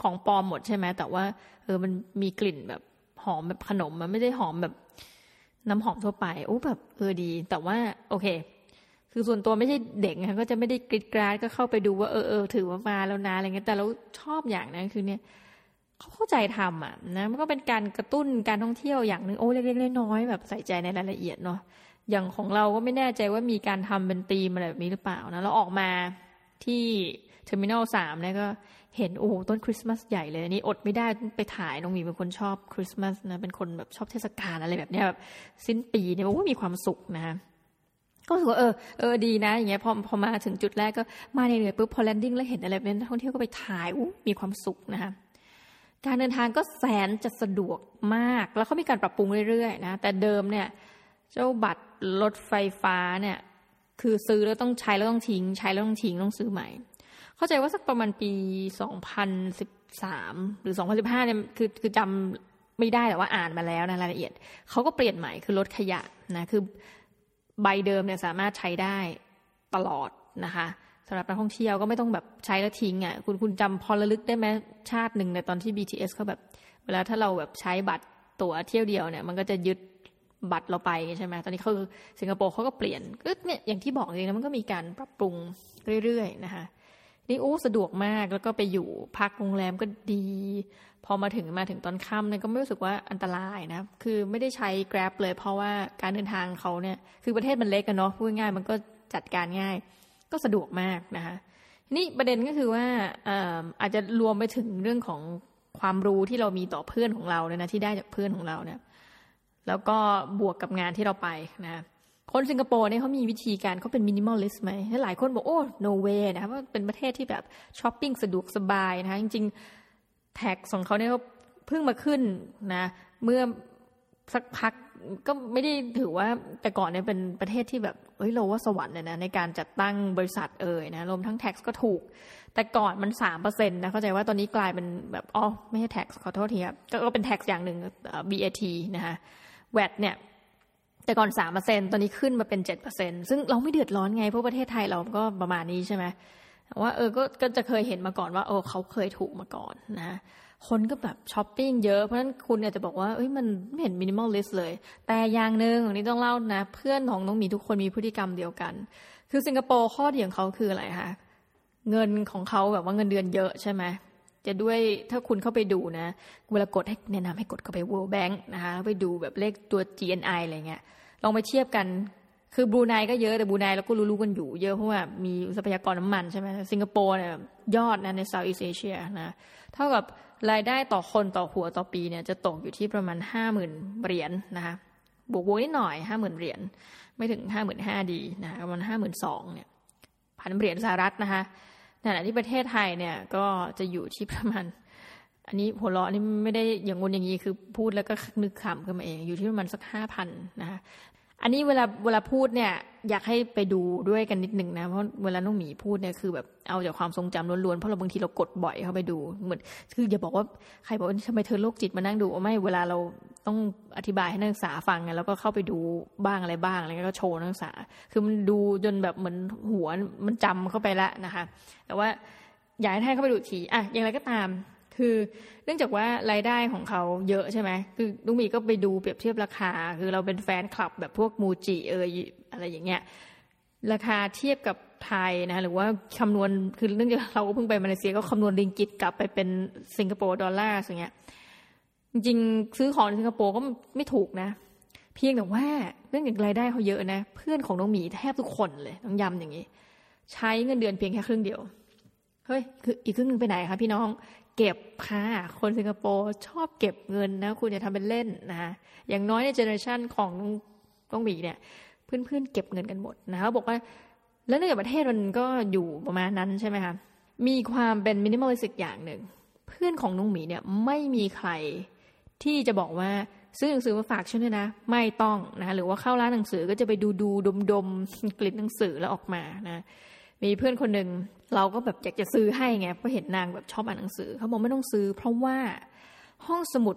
ของปลอมหมดใช่ไหมแต่ว่าเออมันมีกลิ่นแบบหอมแบบขนมมันไม่ได้หอมแบบ น้ำหอมทั่วไปโอ้แบบเออดี แต่ว่า โอเค คือส่วนตัวไม่ใช่เด็กนะก็จะไม่ได้กริดกราดก็เข้าไปดูว่าเออเออถือว่ามาแล้วนะอะไรเงี้ยแต่เราชอบอย่างนะคือเนี่ยเขาเข้าใจทำอะนะมันก็เป็นการกระตุ้นการท่องเที่ยวอย่างหนึ่งโอ้เล็กๆน้อยๆแบบใส่ใจในรายละเอียดเนาะ อย่างของเราก็ไม่แน่ใจว่ามีการทำเป็นตีมอะไรแบบนี้หรือเปล่านะเราออกมาที่ terminal สามเนี่ยก็เห็นโอ้ต้นคริสต์มาสใหญ่เลยอันนี้อดไม่ได้ไปถ่ายน้องหมีเป็นคนชอบคริสต์มาสนะเป็นคนแบบชอบเทศกาลอะไรแบบนี้แบบสิ้นปีเนี่ยว่ามีความสุขนะฮะก็ถือว่าเออเออดีนะ อย่างเงี้ยพอพอมาถึงจุดแรกก็มาเหนื่อยปุ๊บพอ landing แล้วเห็นอะไรเป็นนักท่องเที่ยวก็ไปถ่ายอู้มีความสุขนะคะการเดินทางก็แสนจะสะดวกมาก แล้วเขามีการปรับปรุงเรื่อยๆนะแต่เดิมเนี่ย เจ้าบัตร รถไฟฟ้าเนี่ย คือซื้อแล้วต้องใช้แล้วต้องทิ้ง ใช้แล้วต้องทิ้งต้องซื้อใหม่ เข้าใจว่าสักประมาณปี 2013 หรือ 2015เนี่ยคือคือจำไม่ได้แต่ว่าอ่านมาแล้วนะรายละเอียดเขาก็เปลี่ยนใหม่คือลดขยะนะคือใบเดิมเนี่ยสามารถใช้ได้ตลอดนะคะสำหรับนักท่องเที่ยวก็ไม่ต้องแบบใช้แล้วทิ้งอะคุณคุณจำพอระลึกได้ไหมชาติหนึ่งในตอนที่ BTS เขาแบบ เวลาถ้าเราแบบใช้บัตรตั๋วเที่ยวเดียวเนี่ย มันก็จะยึด บัตรเราไปใช่ไหมตอนนี้เขาสิงคโปร์เขาก็เปลี่ยนก็เนี่ยอย่างที่บอกเลยนะมันก็มีการปรับปรุงเรื่อยๆนะคะนี่โอ้สะดวกมากแล้วก็ไปอยู่พักโรงแรมก็ดี พอมาถึงมาถึงตอนค่ำเนี่ยก็ไม่รู้สึกว่าอันตรายนะ คือไม่ได้ใช้ Grab เลย เพราะว่าการเดินทางเขาเนี่ยคือประเทศมันเล็กกันเนาะพูดง่ายมันก็จัดการง่าย ก็สะดวกมากนะคะทีนี่ประเด็นก็คือว่าอาจจะรวมไปถึงเรื่องของความรู้ที่เรามีต่อเพื่อนของเราเนี่ยนะที่ได้จากเพื่อนของเราเนี่ย แล้วก็บวกกับงานที่เราไปนะคนสิงคโปร์เนี่ยเขามีวิธีการเขาเป็น minimalist ไหมหลายคนบอกโอ้ no way นะว่าเป็นประเทศที่แบบช้อปปิ้งสะดวกสบายนะคะจริงๆ tax ของเขาเนี่ยเขาเพิ่งมาขึ้นนะเมื่อสักพักก็ไม่ได้ถือว่าแต่ก่อนเนี่ยเป็นประเทศที่แบบเฮ้ยเราว่าสวรรค์เลยนะในการจัดตั้งบริษัทเอ่ยนะรวมทั้ง tax ก็ถูก แต่ก่อนมันสามเปอร์เซ็นต์นะเข้าใจว่าตอนนี้กลายเป็นแบบอ๋อไม่ใช่ tax ขอโทษทีครับก็เป็น tax อย่างหนึ่ง VAT นะคะ VAT เนี่ยแต่ก่อนสามเปอร์เซ็นตอนนี้ขึ้นมาเป็นเจ็ดเปอร์เซ็นซึ่งเราไม่เดือดร้อนไงเพราะประเทศไทยเราก็ประมาณนี้ใช่ไหมว่าเออก็ก็จะเคยเห็นมาก่อนว่าเออเขาเคยถูกมาก่อนนะ คนก็แบบช้อปปิ้งเยอะ เพราะฉะนั้นคุณเนี่ยจะบอกว่าเอ้ยมันไม่เห็น minimalist เลย แต่อย่างหนึ่งนี้ต้องเล่านะ เพื่อนของน้องหมีทุกคนมีพฤติกรรมเดียวกัน คือสิงคโปร์ข้อดีของเขาคืออะไรคะเงินของเขาแบบว่าเงินเดือนเยอะใช่ไหม จะด้วยถ้าคุณเข้าไปดูนะเวลากดให้แนะนำให้กดเข้าไป World Bank นะคะไปดูแบบเลขตัว GNI อะไรเงี้ยลองไปเทียบกันคือบรูไนก็เยอะแต่บรูไนเราก็รู้ๆกันอยู่เยอะเพราะว่ามีทรัพยากรน้ำมันใช่ไหมสิงคโปร์เนี่ยยอดนะในเซาท์อีสเอเชียนะเท่ากับรายได้ต่อคนต่อหัวต่อปีเนี่ยจะตกอยู่ที่ประมาณห้าหมื่นเหรียญนนะคะบวกบวกนิดหน่อยห้าหมื่นเหรียญไม่ถึงห้าหมื่นห้าดีนะประมาณห้าหมื่นสองเนี่ยพันเหรียญสหรัฐนะคะ ขณะที่ประเทศไทยเนี่ยก็จะอยู่ที่ประมาณ อันนี้หัวเราะนี่ไม่ได้อย่างงนอย่างนี้คือพูดแล้วก็นึกขำขึ้นมาเอง อยู่ที่ประมาณสักห้าพันนะคะ อันนี้เวลาเวลาพูดเนี่ย อยากให้ไปดูด้วยกันนิดหนึ่งนะเพราะเวลาน้องหมีพูดเนี่ยคือแบบเอาจากความทรงจำล้วนๆเพราะเราบางทีเรากดบ่อยเข้าไปดูเหมือนคืออย่าบอกว่าใครบอกว่าทำไมเธอโรคจิตมานั่งดูไม่เวลาเราต้องอธิบายให้นักศึกษาฟังไงแล้วก็เข้าไปดูบ้างอะไรบ้างอะไรก็โชว์นักศึกษา คือมันดูจนแบบเหมือนหัวมันจำเข้าไปแล้วนะคะ แต่ว่าอยากให้ท่านเข้าไปดูทีอะอย่างไรก็ตาม คือเนื่องจากว่ารายได้ของเขาเยอะใช่ไหมคือลุงมีก็ไปดูเปรียบเทียบราคา คือเราเป็นแฟนคลับแบบพวกมูจิเอออะไรอย่างเงี้ยราคาเทียบกับไทยนะหรือว่าคำนวณคือเนื่องจากเราก็เพิ่งไปมาเลเซียก็คำนวณริงกิตกลับไปเป็น Singapore dollar อย่างเงี้ยจริงซื้อของในสิงคโปร์ก็ไม่ถูกนะ เพียงแต่ว่าเรื่องอย่างรายได้เขาเยอะนะ เพื่อนของน้องหมีแทบทุกคนเลยต้องย้ำอย่างนี้ ใช้เงินเดือนเพียงแค่ครึ่งเดียวเฮ้ยคืออีกครึ่งหนึ่งไปไหนคะพี่น้อง เก็บค่ะ คนสิงคโปร์ชอบเก็บเงินนะ คุณอย่าทำเป็นเล่นนะอย่างน้อยใน generation ของน้องหมีเนี่ย เพื่อนๆเก็บเงินกันหมดนะเขาบอกว่า แล้วในประเทศมันก็อยู่ประมาณนั้นใช่ไหมคะมีความเป็นมินิมอลลิสิกอย่างหนึ่ง เพื่อนของน้องหมีเนี่ยไม่มีใครที่จะบอกว่าซื้อหนังสือมาฝากฉันด้วยนะ ไม่ต้องนะหรือว่าเข้าร้านหนังสือก็จะไปดูดูดมดมกลิ่นหนังสือแล้วออกมานะ มีเพื่อนคนหนึ่ง เราก็แบบอยากจะซื้อให้ไงเพราะเห็นนางแบบชอบอ่านหนังสือเขาบอกไม่ต้องซื้อ เพราะว่าห้องสมุด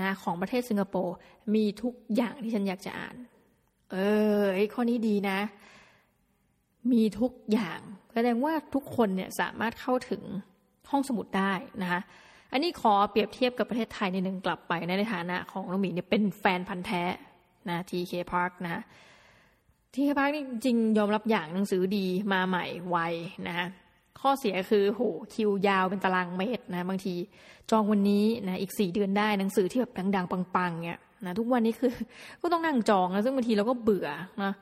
นะของประเทศสิงคโปร์มีทุกอย่างที่ฉันอยากจะอ่าน เออไอ้ข้อนี้ดีนะ มีทุกอย่างแสดงว่าทุกคนเนี่ยสามารถเข้าถึงห้องสมุดได้นะคะอันนี้ขอเปรียบเทียบกับประเทศไทยในหนึ่งกลับไปในฐานะของน้องหมีเนี่ยเป็นแฟนพันธุ์แท้นะ TK Park นะ TK Park นี่จริงยอมรับอย่างหนังสือดีมาใหม่ไวนะคะข้อเสียคือโหคิวยาวเป็นตารางเมตรนะบางทีจองวันนี้นะอีกสี่เดือนได้หนังสือที่แบบดังๆ ปังๆเนี่ยนะทุกวันนี้คือก็ต้องนั่งจองนะซึ่งบางทีเราก็เบื่อนะ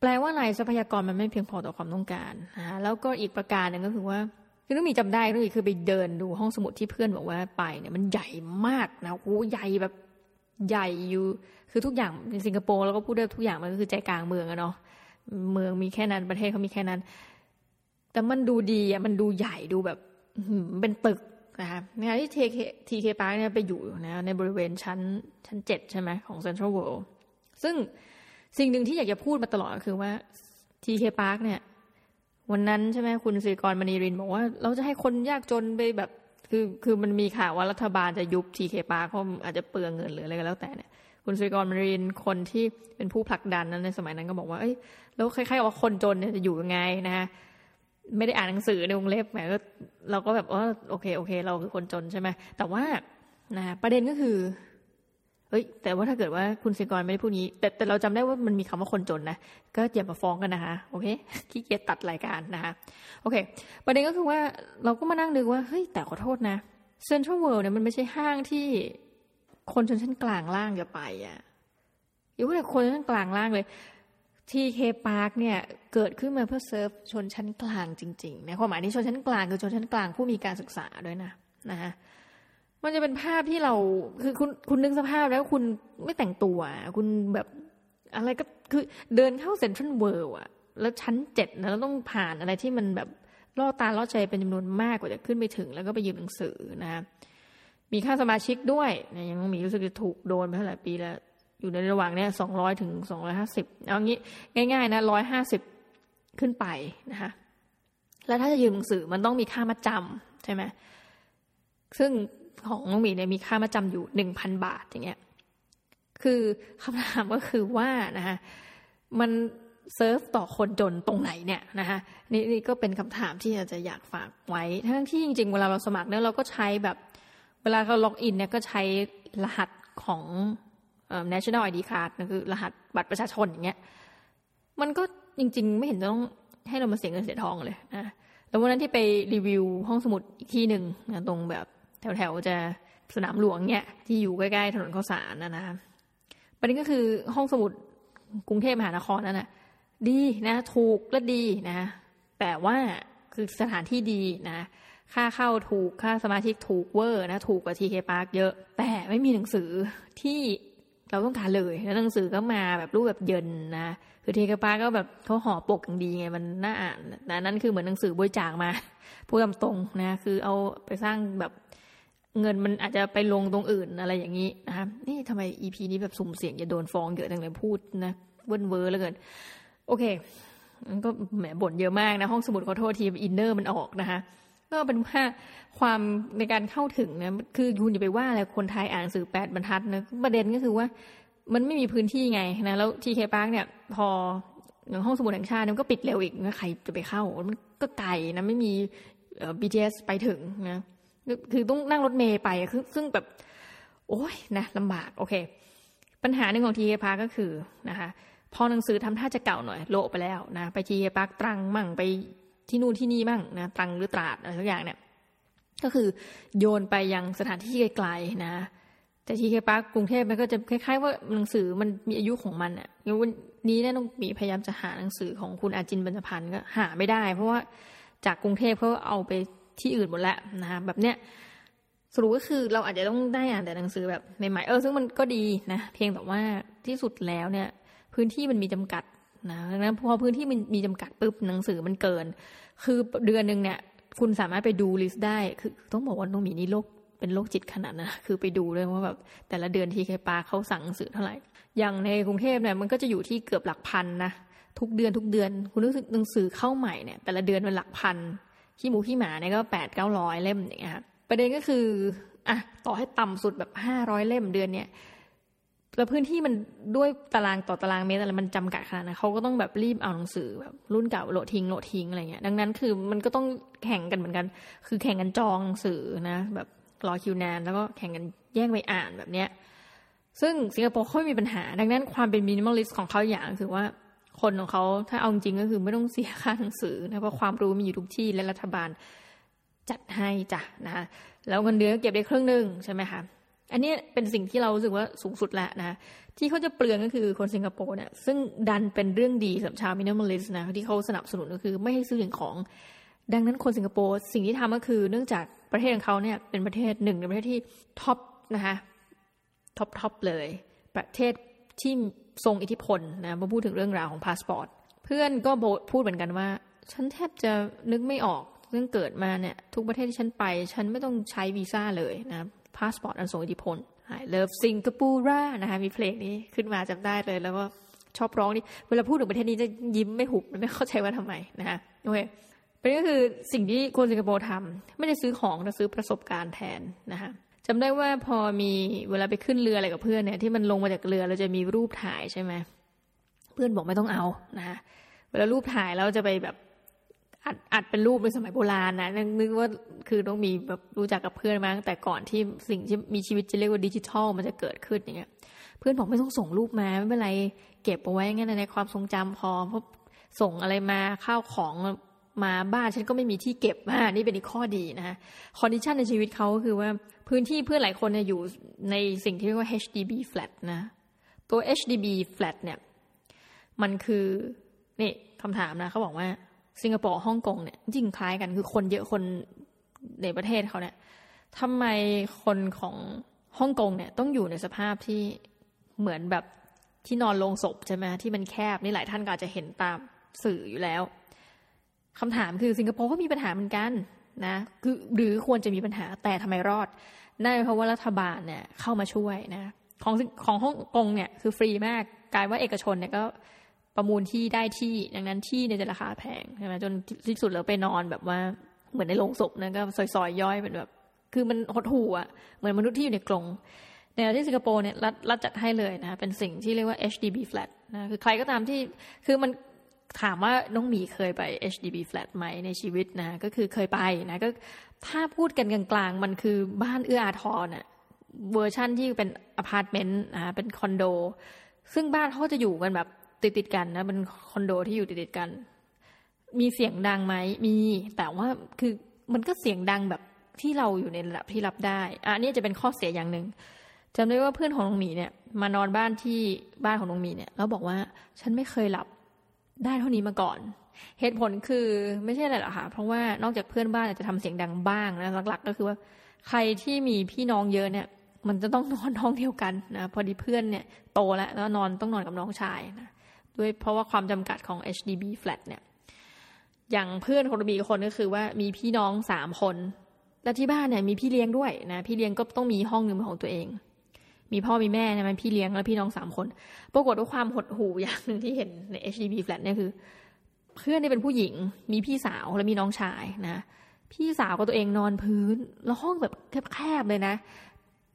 แปลว่าอะไรทรัพยากรมันไม่เพียงพอต่อความต้องการนะแล้วก็อีกประการหนึ่งก็คือว่าคือต้องมีจำได้ต้องมีคือไปเดินดูห้องสมุดที่เพื่อนบอกว่าไปเนี่ยมันใหญ่มากนะโอ้ใหญ่แบบ ใหญ่อยู่ คือทุกอย่างในสิงคโปร์แล้วก็พูดได้ทุกอย่างมันก็คือใจกลางเมืองอะเนาะเมืองมีแค่นั้นประเทศเขามีแค่นั้น แต่มันดูดีอะมันดูใหญ่ดูแบบเป็นตึกนะคะงานที่ TK TK Park เนี่ยไปอยู่นะในบริเวณชั้นชั้นเจ็ดใช่ไหมของเซ็นทรัลเวิลด์ซึ่งสิ่งหนึ่งที่อยากจะพูดมาตลอดคือว่า TK Park เนี่ย วันนั้นใช่ไหมคุณศิริกรมณีรินบอกว่า เราจะให้คนยากจนไปแบบ คือคือมันมีข่าวว่ารัฐบาลจะยุบ TK Park เพราะอาจจะเปลืองเงินหรืออะไรก็แล้วแต่เนี่ยคุณสุริกรมรินคนที่เป็นผู้ผลักดันนั้นในสมัยนั้นก็บอกว่าเอ้ยแล้วคล้ายๆว่าคนจนเนี่ยจะอยู่ยังไงนะคะไม่ได้อ่านหนังสือในวงเล็บแหมก็เราก็แบบว่าโอเคโอเค เราคือคนจนใช่ไหมแต่ว่านะประเด็นก็คือ เฮ้ยแต่ว่าถ้าเกิดว่าคุณศิกรไม่ได้พูดนี้ แต่แต่เราจำได้ว่ามันมีคำว่าคนจนนะก็อย่ามาฟ้องกันนะคะโอเคขี้เกียจตัดรายการนะคะโอเค ประเด็นก็คือว่าเราก็มานั่งดูว่าเฮ้ยแต่ขอโทษนะเซ็นทรัลเวิลด์เนี่ยมันไม่ใช่ห้างที่คนชนชั้นกลางล่างจะไปอะอยู่แต่คนชั้นกลางล่างเลย TK Park เนี่ยเกิดขึ้นมาเพื่อเซิร์ฟชนชั้นกลางจริงๆนะความหมายนี้ชนชั้นกลางคือชนชั้นกลางผู้มีการศึกษาด้วยนะนะคะ มันจะเป็นภาพที่เราคือคุณคุณนึกสภาพแล้วคุณไม่แต่งตัว คุณแบบอะไรก็คือเดินเข้าเซ็นทรัลเวิลด์อะแล้วชั้นเจ็ดนะแล้วต้องผ่านอะไรที่มันแบบล่อตาล่อใจเป็นจำนวนมากกว่าจะขึ้นไปถึง แล้วก็ไปยืมหนังสือนะ มีค่าสมาชิกด้วยนะยังมีรู้สึกจะถูกโดนไปหลายปีแล้ว อยู่ในระหว่างเนี้ยสองร้อยถึงสองร้อยห้าสิบเอางี้ง่าย ๆ นะร้อยห้าสิบขึ้นไปนะคะแล้วถ้าจะยืมหนังสือมันต้องมีค่ามาจำใช่ไหมซึ่ง ของน้องมีเนี่ยมีค่ามาจำอยู่หนึ่งพันบาทอย่างเงี้ยคือคำถามก็คือว่านะคะมันเซิร์ฟต่อคนจนตรงไหนเนี่ยนะคะนี่นี่ก็เป็นคำถามที่อาจจะอยากฝากไว้ ทั้งที่จริง ๆ เวลาเราสมัครเนี่ยเราก็ใช้แบบ เวลาเราล็อกอินเนี่ยก็ใช้รหัสของ national ID card นะคือรหัสบัตรประชาชนอย่างเงี้ยมันก็จริง ๆ ไม่เห็นต้องให้เรามาเสียเงินเสียทองเลยนะแล้ววันนั้นที่ไปรีวิวห้องสมุดอีกที่หนึ่งนะตรงแบบ แถวๆจะสนามหลวงเนี่ยที่อยู่ใกล้ๆถนนข้าวสารนะนะประเด็นก็คือห้องสมุดกรุงเทพมหานครนั่นนะดีนะถูกและดีนะ แต่ว่าคือสถานที่ดีนะ ค่าเข้าถูกค่าสมาชิกถูกเวอร์นะถูกกว่า TK Park เยอะ แต่ไม่มีหนังสือที่เราต้องการเลยแล้วหนังสือก็มาแบบรูปแบบเยินนะคือ TK Park ก็แบบเขาห่อปกอย่างดีไงมันน่าอ่านแต่นั้นคือเหมือนหนังสือบริจาคมาพูดตรงนะ คือเอาไปสร้างแบบ เงินมันอาจจะไปลงตรงอื่นอะไรอย่างนี้นะคะนี่ทำไม EP นี้แบบสุ่มเสี่ยงจะโดนฟ้องเยอะจังเลยพูดนะเว่อร์เวอร์แล้วเกินโอเคมันก็แหมบ่นเยอะมากนะ ห้องสมุดขอโทษที inner มันออกนะคะก็เป็นว่าความในการเข้าถึงนะคือคุณอย่าไปว่าอะไรคนไทยอ่านหนังสือแปดบรรทัดนะประเด็นก็คือว่ามันไม่มีพื้นที่ไงนะแล้ว TK Park เนี่ยพอห้องสมุดแห่งชาติมันก็ปิดเร็วอีกนะใครจะไปเข้ามันก็ไกลนะไม่มี BTS ไปถึงนะ คือต้องนั่งรถเมล์ไปคือซึ่งแบบ โอ้ยนะลำบากโอเค ปัญหาหนึ่งของ TK Park ก็คือนะคะพอหนังสือทำท่าจะเก่าหน่อยโลไปแล้วนะ ไป TK Park ตรังมั่งไปที่นู่นที่นี่มั่งนะตรังหรือตราดอะไรทุกอย่างเนี่ยก็คือโยนไปยังสถานที่ไกลๆนะ แต่ทีเคปาร์กรุงเทพมันก็จะคล้ายๆว่าหนังสือมันมีอายุของมันอะวันนี้เนี่ยต้องมีพยายามจะหาหนังสือของคุณอาจินบรรพันธ์ก็หาไม่ได้ เพราะว่าจากกรุงเทพเขาเอาไป ที่อื่นหมดแล้วนะคะแบบเนี้ยสรุปก็คือเราอาจจะต้องได้อ่านแต่หนังสือแบบใหม่ๆเออซึ่งมันก็ดีนะเพียงแต่ว่าที่สุดแล้วเนี่ย พื้นที่มันมีจำกัดนะนะพอพื้นที่มันมีจำกัดปุ๊บหนังสือมันเกิน คือเดือนหนึ่งเนี่ยคุณสามารถไปดูลิสต์ได้ คือต้องบอกว่าน้องหมีนี่โรคเป็นโรคจิตขนาดนะคือไปดูเลยว่าแบบแต่ละเดือนที่เคปาเขาสั่งหนังสือเท่าไหร่ อย่างในกรุงเทพเนี่ยมันก็จะอยู่ที่เกือบหลักพันนะทุกเดือนทุกเดือน คุณรู้สึกหนังสือเข้าใหม่เนี่ยแต่ละเดือนเป็นหลักพัน ขี้หมูขี้หมาเนี่ยก็แปดเก้าร้อยเล่มอย่างเงี้ยครับประเด็นก็คืออะต่อให้ต่ำสุดแบบห้าร้อยเล่มเดือนเนี่ยแล้วพื้นที่มันด้วยตารางต่อตารางเมตรอะไรมันจำกัดขนาดนั้นเขาก็ต้องแบบรีบเอาหนังสือแบบรุ่นเก่าโหลดทิ้งโหลดทิ้งอะไรเงี้ยดังนั้นคือมันก็ต้องแข่งกันเหมือนกัน คือแข่งกันจองหนังสือนะ แบบรอคิวนานแล้วก็แข่งกันแย่งไปอ่านแบบเนี้ยซึ่งสิงคโปร์เขาไม่มีปัญหา ดังนั้นความเป็น minimalist ของเขาอย่างคือว่า คนของเขาถ้าเอาจริงก็คือไม่ต้องเสียค่าหนังสือนะเพราะความรู้มีอยู่ทุกที่และรัฐบาลจัดให้จ้ะนะแล้วเงินเดือนเก็บได้ครึ่งหนึ่งใช่ไหมคะอันนี้เป็นสิ่งที่เรารู้สึกว่าสูงสุดแล้วนะที่เขาจะเปลืองก็คือคนสิงคโปร์เนี่ยซึ่งดันเป็นเรื่องดีสำหรับชาว minimalist นะที่เขาสนับสนุนก็คือไม่ให้ซื้อสิ่งของ ดังนั้นคนสิงคโปร์สิ่งที่ทำก็คือ เนื่องจากประเทศของเขาเนี่ยเป็นประเทศหนึ่งในประเทศที่ top นะคะ top top เลย ประเทศที่ ทรงอิทธิพลนะมาพูดถึงเรื่องราวของพาสปอร์ต เพื่อนก็พูดเหมือนกันว่า ฉันแทบจะนึกไม่ออกเรื่องเกิดมาเนี่ยทุกประเทศที่ฉันไป ฉันไม่ต้องใช้วีซ่าเลยนะพาสปอร์ตอันทรงอิทธิพล I love Singapore นะคะมีเพลงนี้ขึ้นมาจำได้เลยแล้วก็ชอบร้องนี่เวลาพูดถึงประเทศนี้จะยิ้มไม่หุบไม่เข้าใจว่าทำไมนะคะโอเคเป็นก็คือสิ่งที่คนสิงคโปร์ทำไม่ได้ซื้อของแต่ซื้อประสบการณ์แทนนะคะ จำได้ว่าพอมีเวลาไปขึ้นเรืออะไรกับเพื่อนเนี่ยที่มันลงมาจากเรือเราจะมีรูปถ่ายใช่ไหมเพื่อนบอกไม่ต้องเอานะเวลารูปถ่ายเราจะไปแบบอัดอัดเป็นรูปในสมัยโบราณนะนึกว่าคือต้องมีแบบรู้จักกับเพื่อนมาตั้งแต่ก่อนที่สิ่งที่มีชีวิตจะเรียกว่าดิจิทัลมันจะเกิดขึ้นอย่างเงี้ย เพื่อนบอกไม่ต้องส่งรูปมาไม่เป็นไรเก็บเอาไว้งั้นในความทรงจำพอเพราะส่งอะไรมาข้าวของมาบ้านฉันก็ไม่มีที่เก็บอ่านี่เป็นอีกข้อดีนะ condition ในชีวิตเขาคือว่า พื้นที่เพื่อนหลายคนเนี่ยอยู่ในสิ่งที่เรียกว่า HDB flat นะ ตัว HDB flat เนี่ย มันคือนี่คำถามนะเขาบอกว่าสิงคโปร์ฮ่องกงเนี่ยจริงคล้ายกันคือคนเยอะคนในประเทศเขาเนี่ยทำไมคนของฮ่องกงเนี่ยต้องอยู่ในสภาพที่เหมือนแบบที่นอนลงศพใช่ไหมที่มันแคบนี่หลายท่านก็อาจจะเห็นตามสื่ออยู่แล้วคำถามคือสิงคโปร์ก็มีปัญหาเหมือนกัน นะคือหรือควรจะมีปัญหาแต่ทำไมรอดนั่นเพราะว่ารัฐบาลเนี่ยเข้ามาช่วยนะของของฮ่องกงเนี่ยคือฟรีมากกลายว่าเอกชนเนี่ยก็ประมูลที่ได้ที่ดังนั้นที่เนี่ยจะราคาแพงใช่ไหมจนที่สุดแล้วไปนอนแบบว่าเหมือนในโรงศพนะก็ซอยๆย่อยเป็นแบบ คือมันหดหู่อะเหมือนมนุษย์ที่อยู่ในกรงในที่สิงคโปร์เนี่ยรัฐรัฐจัดให้เลยนะเป็นสิ่งที่เรียกว่า HDB flat นะคือใครก็ตามที่คือมัน ถามว่าน้องหมีเคยไป HDB flat ไหมในชีวิตนะ ก็คือเคยไปนะก็ถ้าพูดกันกลางๆ มันคือบ้านเอื้ออาทรน่ะเวอร์ชั่นที่เป็นอพาร์ตเมนต์นะเป็นคอนโด ซึ่งบ้านเขาจะอยู่กันแบบติดติดกันนะเป็นคอนโดที่อยู่ติดติดกัน มีเสียงดังไหมมี แต่ว่าคือมันก็เสียงดังแบบที่เราอยู่ในระดับที่รับได้อันนี้จะเป็นข้อเสียอย่างหนึ่งจำได้ว่าเพื่อนของน้องหมีเนี่ย มานอนบ้านที่บ้านของน้องหมีเนี่ยแล้วบอกว่าฉันไม่เคยหลับ ได้เท่านี้มาก่อน เหตุผลคือไม่ใช่อะไรหรอกค่ะ เพราะว่านอกจากเพื่อนบ้านอาจจะทำเสียงดังบ้างนะหลักๆ ก็คือว่าใครที่มีพี่น้องเยอะเนี่ย มันจะต้องนอนห้องเดียวกันนะพอดีเพื่อนเนี่ยโตแล้วแล้วนอนต้องนอนกับน้องชายนะด้วยเพราะว่าความจำกัดของ HDB flat เนี่ย อย่างเพื่อนคนบีคนก็คือว่ามีพี่น้องสามคน และที่บ้านเนี่ยมีพี่เลี้ยงด้วยนะพี่เลี้ยงก็ต้องมีห้องหนึ่งของตัวเอง มีพ่อมีแม่นะมันพี่เลี้ยงแล้วพี่น้องสามคน ปรากฏว่าความหดหู่อย่างหนึ่งที่เห็นใน HDB flat เนี่ยคือ เพื่อนนี่เป็นผู้หญิง มีพี่สาวและมีน้องชายนะ พี่สาวกับตัวเองนอนพื้น แล้วห้องแบบแคบๆเลยนะ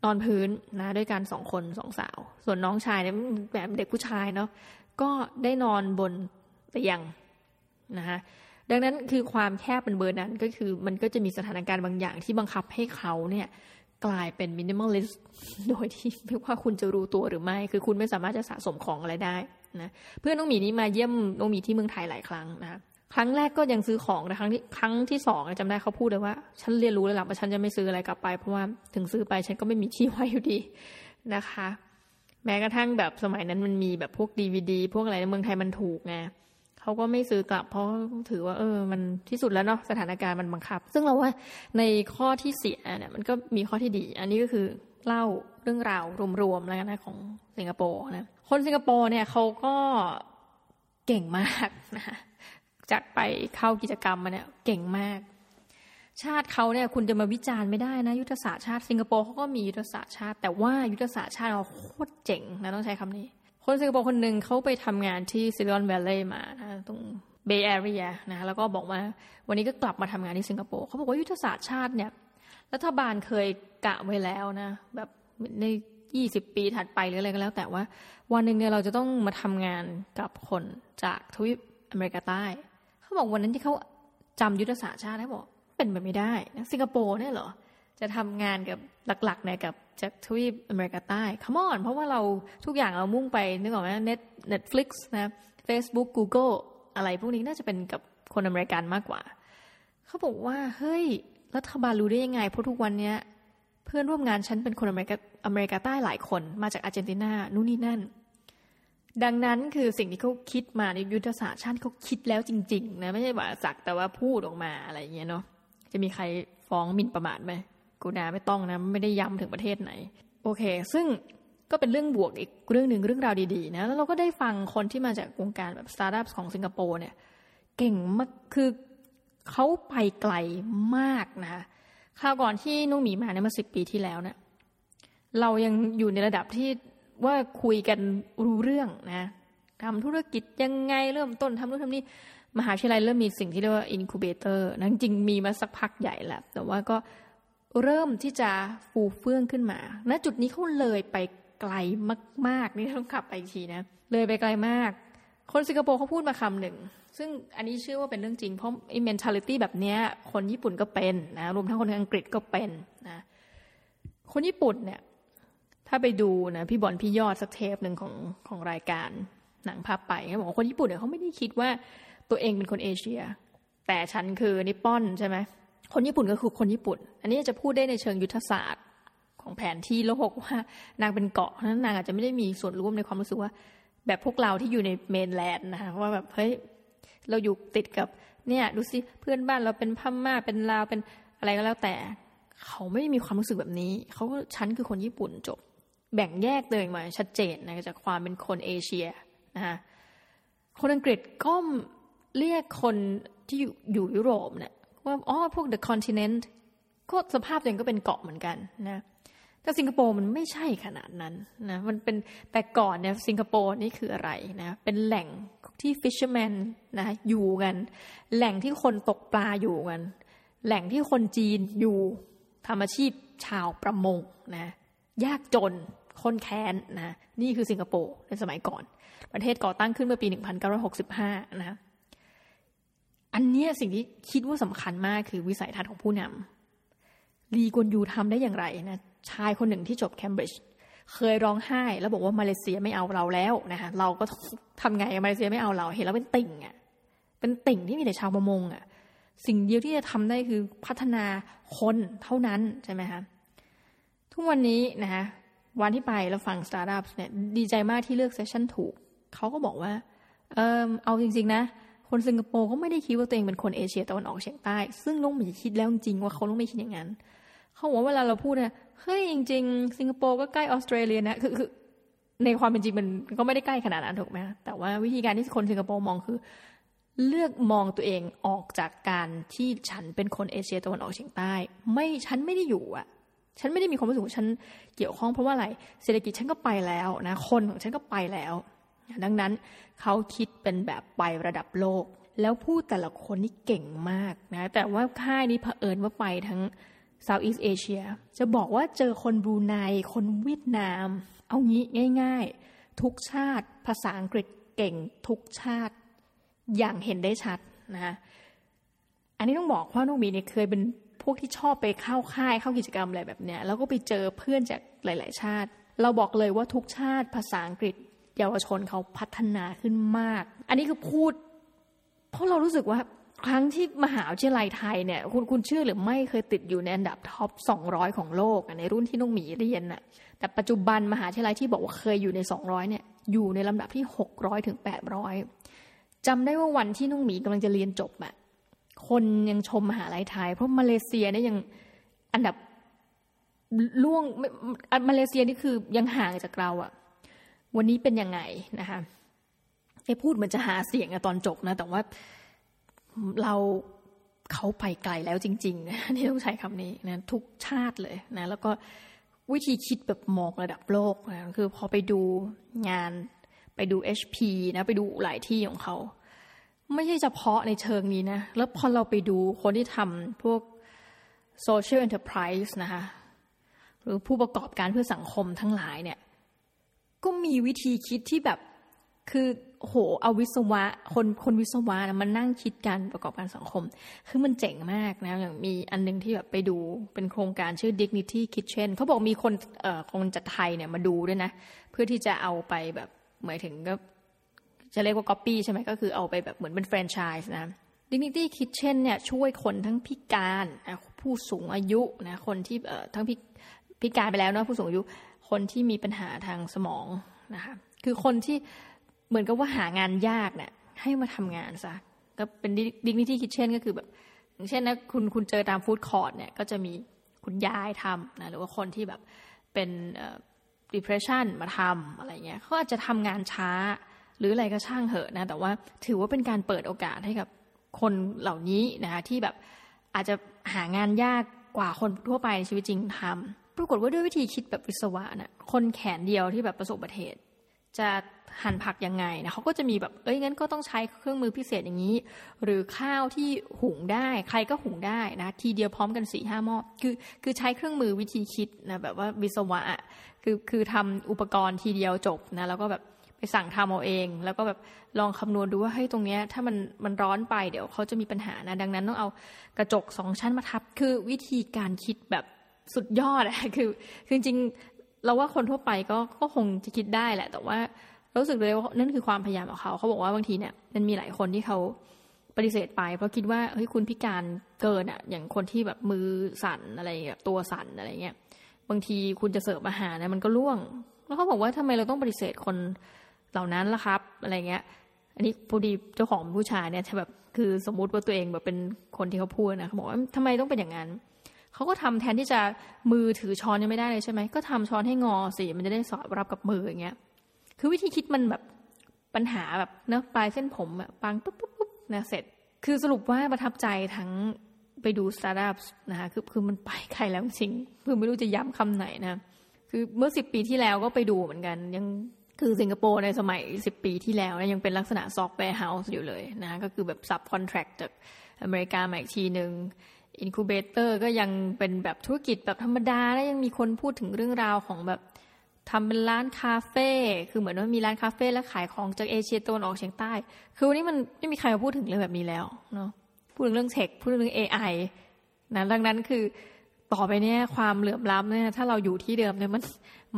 นอนพื้นนะ ด้วยกันสองคนสองสาว ส่วนน้องชายเนี่ยแบบเด็กผู้ชายเนาะก็ได้นอนบนเตียงนะคะดังนั้นคือความแคบเป็นเบอร์นั้นก็คือมันก็จะมีสถานการณ์บางอย่างที่บังคับให้เขาเนี่ย กลายเป็น minimalist โดยที่ไม่ว่าคุณจะรู้ตัวหรือไม่ คือคุณไม่สามารถจะสะสมของอะไรได้นะเพื่อนน้องหมีนี้มาเยี่ยมน้องหมีที่เมืองไทยหลายครั้งนะครั้งแรกก็ยังซื้อของแต่ครั้งที่ครั้งที่สองจำได้เขาพูดเลยว่า ฉันเรียนรู้แล้วล่ะว่าฉันจะไม่ซื้ออะไรกลับไป เพราะว่าถึงซื้อไปฉันก็ไม่มีที่ไว้อยู่ดีนะคะ แม้กระทั่งแบบสมัยนั้นมันมีแบบพวกดีวดีพวกอะไรในเมืองไทยมันถูกไง เขาก็ไม่ซื้อกลับ เพราะถือว่า เออ มันที่สุดแล้วเนาะสถานการณ์มันบังคับ ซึ่งเราว่าในข้อที่เสียเนี่ยมันก็มีข้อที่ดี อันนี้ก็คือเล่าเรื่องราวรวมๆแล้วกันนะของสิงคโปร์นะคนสิงคโปร์เนี่ยเขาก็เก่งมากนะจากไปเข้ากิจกรรมมาเนี่ยเก่งมาก ชาติเขาเนี่ยคุณจะมาวิจารณ์ไม่ได้นะยุทธศาสตร์ชาติสิงคโปร์เขาก็มียุทธศาสตร์ชาติ แต่ว่ายุทธศาสตร์ชาติเราโคตรเจ๋งนะต้องใช้คำนี้ คนสิงคโปร์คนหนึ่งเขาไปทำงานที่ Silicon Valley มาตรง Bay Area นะแล้วก็บอกว่าวันนี้ก็กลับมาทำงานที่สิงคโปร์เขาบอกว่ายุทธศาสตร์ชาติเนี่ยรัฐบาลเคยกะไว้แล้วนะ แบบในยี่สิบปีถัดไปหรืออะไรก็แล้ว แต่ว่าวันหนึ่งเนี่ยเราจะต้องมาทำงานกับคนจากทวีปอเมริกาใต้เขาบอกวันนั้นที่เขาจำยุทธศาสตร์ชาติได้บอกเป็นไปไม่ได้นะสิงคโปร์เนี่ยเหรอจะทำงานกับหลักๆเนี่ยกับ จากทวีปอเมริกาใต้ come on เพราะว่าเราทุกอย่างเรามุ่งไปนึกออกไหมเน็ต Netflix นะ Facebook Google อะไรพวกนี้น่าจะเป็นกับคนอเมริกันมากกว่า เขาบอกว่า เฮ้ย รัฐบาลรู้ได้ยังไง เพราะทุกวันเนี้ย เพื่อนร่วมงานฉันเป็นคนอเมริกาอเมริกาใต้หลายคนมาจากอาร์เจนตินานู่นนี่นั่น ดังนั้นคือสิ่งที่เขาคิดมาในยุทธศาสตร์ชาติเขาคิดแล้วจริง ๆ นะ ไม่ใช่ว่าสักแต่ว่าพูดออกมาอะไรอย่างเงี้ยเนาะจะมีใครฟ้องหมิ่นประมาทไหม กูนาไม่ต้องนะ ไม่ได้ย้ำถึงประเทศไหน โอเค ซึ่งก็เป็นเรื่องบวกอีกเรื่องหนึ่งเรื่องราวดีๆนะ แล้วเราก็ได้ฟังคนที่มาจากวงการแบบสตาร์ทอัพของสิงคโปร์เนี่ย เก่งมากคือเขาไปไกลมากนะคราวก่อนที่นุ่งหมีมาเนี่ยมาสิบปีที่แล้วเนะี่ยเรายังอยู่ในระดับที่ว่าคุยกันรู้เรื่องนะทำธุรกิจยังไงเริ่มต้นทำนู่นทำนี่มหาวิทยาลัยเริ่มมีสิ่งที่เรียกว่าอินคูเบเตอร์นะจริงมีมาสักพักใหญ่แล้วแต่ว่าก็ เริ่มที่จะฟูเฟื่องขึ้นมาณจุดนี้เขาเลยไปไกลมาก ๆ นี่ต้องขับไปอีกทีนะ เลยไปไกลมาก คนสิงคโปร์เขาพูดมาคำหนึ่ง ซึ่งอันนี้เชื่อว่าเป็นเรื่องจริง เพราะไอ้ mentality แบบนี้คนญี่ปุ่นก็เป็นนะ รวมทั้งคนอังกฤษก็เป็นนะ คนญี่ปุ่นเนี่ย ถ้าไปดูนะพี่บอลพี่ยอดสักเทปหนึ่งของของรายการหนังภาพไปเขาบอกว่าคนญี่ปุ่นเนี่ยเขาไม่ได้คิดว่าตัวเองเป็นคนเอเชีย แต่ฉันคือนิปปอนใช่ไหม คนญี่ปุ่นก็คือคนญี่ปุ่น อันนี้จะพูดได้ในเชิงยุทธศาสตร์ของแผนที่โลกว่านางเป็นเกาะนั้นนางอาจจะไม่ได้มีส่วนร่วมในความรู้สึกว่า แบบพวกเราที่อยู่ในเมนแลนด์นะคะว่าแบบเฮ้ยเราอยู่ติดกับเนี่ยดูสิเพื่อนบ้านเราเป็นพม่าเป็นลาวเป็นอะไรก็แล้วแต่ เขาไม่มีความรู้สึกแบบนี้เขาฉันคือคนญี่ปุ่นจบ แบ่งแยกเลยมาชัดเจนนะจากความเป็นคนเอเชียนะคะคนอังกฤษก็เรียกคนที่อยู่ยุโรปเนี่ย ว่าอ๋อพวก the continent ก็สภาพตัวเองก็เป็นเกาะเหมือนกันนะแต่สิงคโปร์มันไม่ใช่ขนาดนั้นนะมันเป็นแต่ก่อนเนี่ยสิงคโปร์นี่คืออะไรนะเป็นแหล่งที่ fisherman นะอยู่กัน แหล่งที่คนตกปลาอยู่กัน แหล่งที่คนจีนอยู่ทำอาชีพชาวประมงนะยากจนคนแค้นนะนี่คือสิงคโปร์ในสมัยก่อน ประเทศก่อตั้งขึ้นเมื่อปี 1965 นะ อันนี้สิ่งที่คิดว่าสำคัญมากคือวิสัยทัศน์ของผู้นำลีกวนยูทำได้อย่างไรนะชายคนหนึ่งที่จบเคมบริดจ์เคยร้องไห้แล้วบอกว่ามาเลเซียไม่เอาเราแล้วนะคะเราก็ทำไงมาเลเซียไม่เอาเราเห็นแล้วเป็นติ่งอะเป็นติ่งที่มีแต่ชาวประมงอะสิ่งเดียวที่จะทำได้คือพัฒนาคนเท่านั้นใช่ไหมคะทุกวันนี้นะคะวันที่ไปแล้วฟังสตาร์ทอัพเนี่ยดีใจมากที่เลือก session ถูกเขาก็บอกว่าเออเอาจริง ๆ นะ คนสิงคโปร์ก็ไม่ได้คิดว่าตัวเองเป็นคนเอเชียตะวันออกเฉียงใต้ ซึ่งลุงไม่คิดแล้วจริงว่าเขาต้องไม่คิดอย่างนั้น เขาบอกว่าเวลาเราพูดเนี่ยเฮ้ยจริง ๆ สิงคโปร์ก็ใกล้ออสเตรเลียนะคือคือในความเป็นจริงมันก็ไม่ได้ใกล้ขนาดนั้นถูกไหมแต่ว่าวิธีการที่คนสิงคโปร์มองคือ เลือกมองตัวเองออกจากการที่ฉันเป็นคนเอเชียตะวันออกเฉียงใต้ ไม่ฉันไม่ได้อยู่อะฉันไม่ได้มีความรู้สึกว่าฉันเกี่ยวข้องเพราะว่าอะไร เศรษฐกิจฉันก็ไปแล้วนะ คนของฉันก็ไปแล้ว ดังนั้นเขาคิดเป็นแบบไประดับโลก แล้วพูดแต่ละคนนี่เก่งมากนะแต่ว่าค่ายนี้เผอิญว่าไปทั้ง Southeast Asia จะบอกว่าเจอคนบรูไนคนเวียดนาม เอางี้ง่าย ๆ ทุกชาติภาษาอังกฤษเก่งทุกชาติอย่างเห็นได้ชัดนะอันนี้ต้องบอกว่าน้องมีเนี่ยเคยเป็นพวกที่ชอบไปเข้าค่ายเข้ากิจกรรมอะไรแบบเนี้ยแล้วก็ไปเจอเพื่อนจากหลาย ๆ ชาติ เราบอกเลยว่าทุกชาติภาษาอังกฤษ เยาวชนเขาพัฒนาขึ้นมาก อันนี้คือพูด เพราะเรารู้สึกว่าครั้งที่มหาวิทยาลัยไทยเนี่ย คุณคุณเชื่อหรือไม่เคยติดอยู่ในอันดับท็อป 200 ของโลกในรุ่นที่น้องหมีเรียนน่ะ แต่ปัจจุบันมหาวิทยาลัยที่บอกว่าเคยอยู่ใน 200 เนี่ย อยู่ในลำดับที่ 600ถึง800จำได้ว่าวันที่น้องหมีกำลังจะเรียนจบอะคนยังชมมหาลัยไทย เพราะมาเลเซียเนี่ยยังอันดับล่วงมาเลเซียนี่คือยังห่างจากเราอะ วันนี้เป็นยังไงนะคะไอ้พูดมันจะหาเสียงอะตอนจบนะ แต่ว่าเราเขาไปไกลแล้วจริงๆนะนี่ต้องใช้คำนี้นะทุกชาติเลยนะ แล้วก็วิธีคิดแบบมองระดับโลกนะคือพอไปดูงานไปดู HP นะไปดูหลายที่ของเขา ไม่ใช่เฉพาะในเชิงนี้นะ แล้วพอเราไปดูคนที่ทำพวก social enterprise นะคะหรือผู้ประกอบการเพื่อสังคมทั้งหลายเนี่ย ก็มีวิธีคิดที่แบบ คือโหเอาวิศวะ คนคนวิศวะนะมันนั่งคิดการประกอบการสังคม คือมันเจ๋งมากนะอย่างมีอันนึงที่แบบไปดูเป็นโครงการชื่อ Dignity Kitchen เขาบอกมีคนเอ่อคนจากไทยเนี่ยมาดูด้วยนะ เพื่อที่จะเอาไปแบบหมายถึงก็จะเรียกว่า copy ใช่ไหมก็คือเอาไปแบบเหมือนเป็นแฟรนไชส์นะ Dignity Kitchen เนี่ยช่วยคนทั้งพิการ ผู้สูงอายุนะคนที่เอ่อทั้งพิพิการไปแล้วเนาะผู้สูงอายุ คนที่มีปัญหาทางสมองนะคะคือคนที่เหมือนกับว่าหางานยากเนี่ยให้มาทำงานซะก็เป็น Dignity Kitchen ก็คือแบบ อย่างเช่นนะคุณคุณเจอตาม food court เนี่ยก็จะมีคุณยายทำนะหรือว่าคนที่แบบเป็น depression มาทำอะไรเงี้ยเขาอาจจะทำงานช้าหรืออะไรก็ช่างเหอะนะ แต่ว่าถือว่าเป็นการเปิดโอกาสให้กับคนเหล่านี้นะคะที่แบบอาจจะหางานยากกว่าคนทั่วไปในชีวิตจริงทำ รากฏว่าด้วยวิธีคิดแบบวิศวะนะคนแขนเดียวที่แบบประสบอุบัติเหตุจะหั่นผักยังไงนะเขาก็จะมีแบบเอ้ยงั้นก็ต้องใช้เครื่องมือพิเศษอย่างนี้ หรือข้าวที่หุงได้ใครก็หุงได้นะ ทีเดียวพร้อมกันสี่ห้าหม้อคือคือใช้เครื่องมือวิธีคิดนะแบบว่าวิศวะคือคือทำอุปกรณ์ทีเดียวจบนะแล้วก็แบบไปสั่งทำเอาเอง แล้วก็แบบลองคำนวณดูว่าให้ตรงเนี้ยถ้ามันมันร้อนไปเดี๋ยวเขาจะมีปัญหานะดังนั้นต้องเอากระจกสองชั้นมาทับ คือวิธีการคิดแบบ สุดยอดอะคือคือจริงเราว่าคนทั่วไปก็ก็คงจะคิดได้แหละ แต่ว่ารู้สึกเลยว่านั่นคือความพยายามของเขาเขาบอกว่าบางทีเนี่ยมันมีหลายคนที่เขาปฏิเสธไปเพราะคิดว่าเฮ้ยคุณพิการเกินอะอย่างคนที่แบบมือสั่นอะไรแบบตัวสั่นอะไรเงี้ยบางทีคุณจะเสิร์ฟอาหารนะมันก็ล่วง แล้วเขาบอกว่าทำไมเราต้องปฏิเสธคนเหล่านั้นล่ะครับอะไรเงี้ย อันนี้พอดีเจ้าของผู้ชายเนี่ยแบบคือสมมุติว่าตัวเองแบบเป็นคนที่เขาพูดนะเขาบอกว่าทำไมต้องเป็นอย่างนั้น เขาก็ทำแทนที่จะมือถือช้อนยังไม่ได้เลยใช่ไหมก็ทำช้อนให้งอสิมันจะได้สอดรับกับมืออย่างเงี้ย คือวิธีคิดมันแบบปัญหาแบบเนะปลายเส้นผมอะปังปุ๊บปุ๊บปุ๊บนะเสร็จ คือสรุปว่าประทับใจทั้งไปดูสตาร์ทอัพนะคะคือคือมันไปไกลแล้วจริงคือไม่รู้จะย้ำคำไหนนะ คือเมื่อสิบปีที่แล้วก็ไปดูเหมือนกัน ยังคือสิงคโปร์ในสมัยสิบปีที่แล้วนะยังเป็นลักษณะ software house อยู่เลยนะ ก็คือแบบ subcontract จากอเมริกามาอีกทีหนึ่ง incubator ก็ยังเป็นแบบธุรกิจแบบธรรมดา แล้วยังมีคนพูดถึงเรื่องราวของแบบทำเป็นร้านคาเฟ่คือเหมือนว่ามีร้านคาเฟ่แล้วขายของจากเอเชียตะวันออกเฉียงใต้ คือวันนี้มันไม่มีใครมาพูดถึงเรื่องแบบนี้แล้วเนาะพูดถึงเรื่องเทคพูดถึงเรื่อง AI นะดังนั้นคือต่อไปเนี่ยความเหลื่อมล้ำเนี่ยถ้าเราอยู่ที่เดิมเนี่ยมัน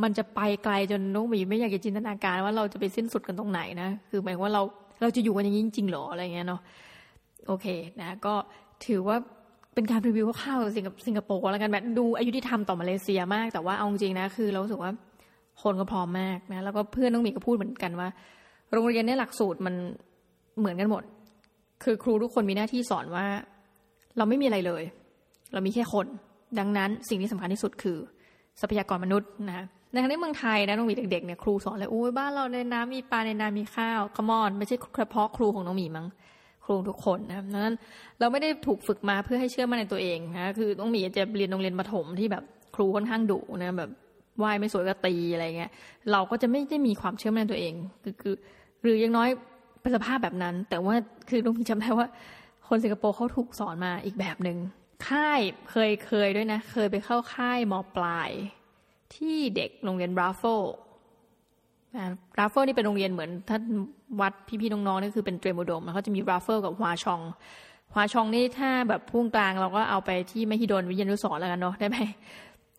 มันจะไปไกลจนน้องมีไม่อยากจะจินตนาการว่าเราจะไปสิ้นสุดกันตรงไหนนะคือหมายว่าเราเราจะอยู่กันอย่างนี้จริงๆหรออะไรเงี้ยเนาะโอเคนะก็ถือว่า เป็นการรีวิวคร่าวๆสิงคโปร์แล้วกันแบบดูอายุที่ทำต่อมาเลเซียมาก แต่ว่าเอาจริงนะคือเราสึกว่าคนก็พร้อมมากนะแล้วก็เพื่อนน้องมีก็พูดเหมือนกันว่า โรงเรียนในหลักสูตรมันเหมือนกันหมด คือครูทุกคนมีหน้าที่สอนว่า เราไม่มีอะไรเลย เรามีแค่คน ดังนั้นสิ่งที่สำคัญที่สุดคือ ทรัพยากรมนุษย์นะในขณะที่เมืองไทยนะน้องมีเด็กๆเนี่ยครูสอนเลยโอ้ยบ้านเราในน้ำมีปลาในน้ำมีข้าวขมอนไม่ใช่เฉพาะครูของน้องมีมั้ง ครูทุกคนนะนั้นเราไม่ได้ถูกฝึกมาเพื่อให้เชื่อมั่นในตัวเองนะคือต้องมีจะเรียนโรงเรียนประถมที่แบบครูค่อนข้างดุนะแบบไหวไม่สวยก็ตีอะไรเงี้ยเราก็จะไม่ได้มีความเชื่อมั่นในตัวเอง คือคือหรือยังน้อยเป็นสภาพแบบนั้น แต่ว่าคือลุงจำได้ว่า คนสิงคโปร์เขาถูกสอนมาอีกแบบหนึ่งค่ายเคยเคยด้วยนะ เคยไปเข้าค่ายมปลาย ที่เด็กโรงเรียนบราโฟ ราฟเฟิลนี่เป็นโรงเรียนเหมือนถ้านับพี่ๆน้องๆนี่คือเป็นเตรียมอุดมเขาจะมีราฟเฟิลกับ Hwa Chong Hwa Chong นี่ถ้าแบบพุ่งกลางเราก็เอาไปที่มหิดลวิทยานุสรแล้วกันเนาะได้ไหม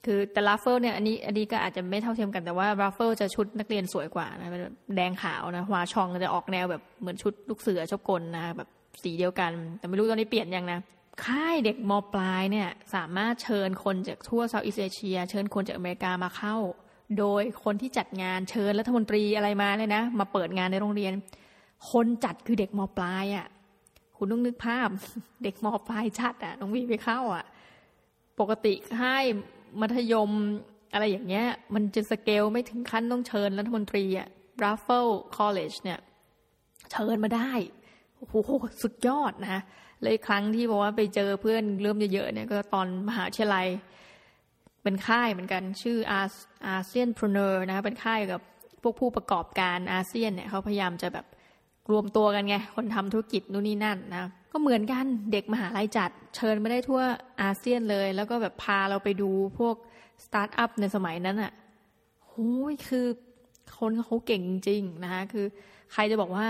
คือแต่ราฟเฟิลเนี่ยอันนี้อันนี้ก็อาจจะไม่เท่าเทียมกันแต่ว่าราฟเฟิลจะชุดนักเรียนสวยกว่านะแดงขาวนะ Hwa Chong จะออกแนวแบบเหมือนชุดลูกเสือชอบกลนะแบบสีเดียวกัน แต่ไม่รู้ตอนนี้เปลี่ยนยังนะค่ายเด็กมปลายเนี่ยสามารถเชิญคนจากทั่ว Southeast Asia เชิญคนจากอเมริกามาเข้า โดยคนที่จัดงานเชิญรัฐมนตรีอะไรมาเลยนะ มาเปิดงานในโรงเรียน คนจัดคือเด็กมปลายอะ่ะ คุณต้องนึกภาพ เด็กมปลายชัดอะ่ะน้องวีไปเข้าอะ่ะ ปกติให้มัธยมอะไรอย่างเงี้ย มันจะสเกลไม่ถึงขั้นต้องเชิญรัฐมนตรีอะ่ะ Raffle College เนี่ย เชิญมาได้โอ้โหสุดยอดนะเลยครั้งที่บอกว่าไปเจอเพื่อนเริ่มเยอะๆเนี่ยก็ตอนมหาวิทยาลัย เป็นค่ายเหมือนกันชื่ออา ASEANpreneur นะคะเป็นค่ายกับพวกผู้ประกอบการอาเซียนเนี่ยเขาพยายามจะแบบรวมตัวกันไง คนทำธุรกิจนู่นนี่นั่นนะ ก็เหมือนกันเด็กมหาลัยจัด เชิญไม่ได้ทั่วอาเซียนเลย แล้วก็แบบพาเราไปดูพวกสตาร์ทอัพในสมัยนั้นอะ่ะโอ้ยคือคนเขาเก่งจริงนะคะ คือใครจะบอกว่า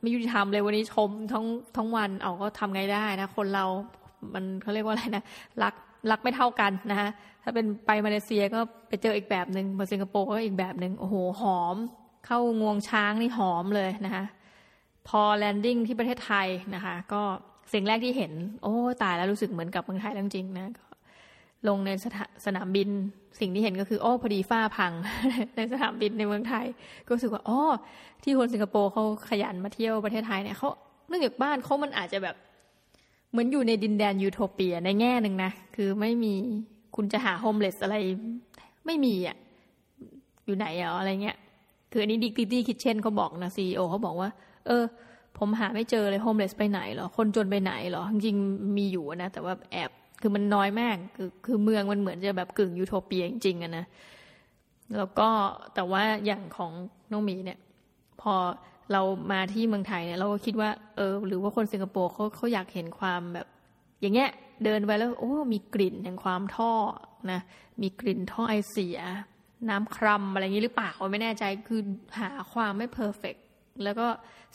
ไม่ยุติธรรมเลยวันนี้ชมทั้งทั้งวันเอาก็ทำไงได้นะ คนเรา มันเขาเรียกว่าอะไรนะ รัก รักไม่เท่ากันนะคะถ้าเป็นไปมาเลเซียก็ไปเจออีกแบบหนึ่งมาสิงคโปร์ก็อีกแบบหนึ่งโอ้โหหอม เข้างวงช้างนี่หอมเลยนะคะพอ landing ที่ประเทศไทยนะคะ ก็สิ่งแรกที่เห็น โอ้ตายแล้วรู้สึกเหมือนกับเมืองไทยจริงๆนะลงในสสนามบินสิ่งที่เห็นก็คือโอ้พอดีฝ้าพัง ในสนามบินในเมืองไทย ก็รู้สึกว่าอ๋อที่คนสิงคโปร์เขาขยันมาเที่ยวประเทศไทยเนี่ยเขาเนื่องจากบ้านเขามันอาจจะแบบ เหมือนอยู่ในดินแดนยูโทเปียในแง่หนึ่งนะ คือไม่มีคุณจะหา homeless อะไร ไม่มีอะ อยู่ไหนอะอะไรเงี้ย คืออันนี้ Dignity Kitchen เขาบอกนะ CEO เขาบอกว่า เออ ผมหาไม่เจอเลย homeless ไปไหนหรอ คนจนไปไหนหรอ จริงๆมีอยู่นะ แต่ว่าแอบคือมันน้อยมาก คือคือเมืองมันเหมือนจะแบบกึ่งยูโทเปียจริงๆอะนะแล้วก็แต่ว่าอย่างของน้องมีเนี่ย พอ เรามาที่เมืองไทยเนี่ยเราก็คิดว่าเออ หรือว่าคนสิงคโปร์เขาเขาอยากเห็นความแบบ อย่างเงี้ยเดินไปแล้วโอ้มีกลิ่นแห่งความท่อนะมีกลิ่นท่อไอเสีย น้ำครัมอะไรอย่างนี้หรือเปล่าไม่แน่ใจคือหาความไม่เพอร์เฟกแล้วก็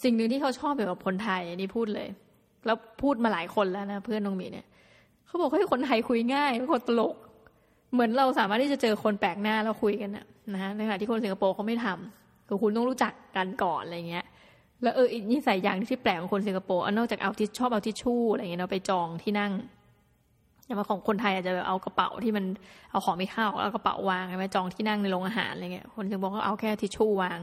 สิ่งหนึ่งที่เขาชอบเกี่ยวกับคนไทยนี่พูดเลย แล้วพูดมาหลายคนแล้วนะเพื่อนน้องมีเนี่ยเขาบอกให้คนไทยคุยง่ายเป็นคนตลก เหมือนเราสามารถที่จะเจอคนแปลกหน้าแล้วคุยกันนะนะฮะในขณะที่คนสิงคโปร์เขาไม่ทำ คือคุณต้องรู้จักกันก่อนอะไรเงี้ย แล้วเอออีกนิสัยอย่างที่แปลกของคนสิงคโปร์นอกจากเอาทิชชอบเอาทิชชู่อะไรเงี้ยเราไปจองที่นั่งอย่างของคนไทยอาจจะแบบเอากระเป๋าที่มันเอาของไม่เข้าเอากระเป๋าวางใช่ไหมจองที่นั่งในโรงอาหารอะไรเงี้ยคนสิงคโปร์ก็เอาแค่ทิชชู่วาง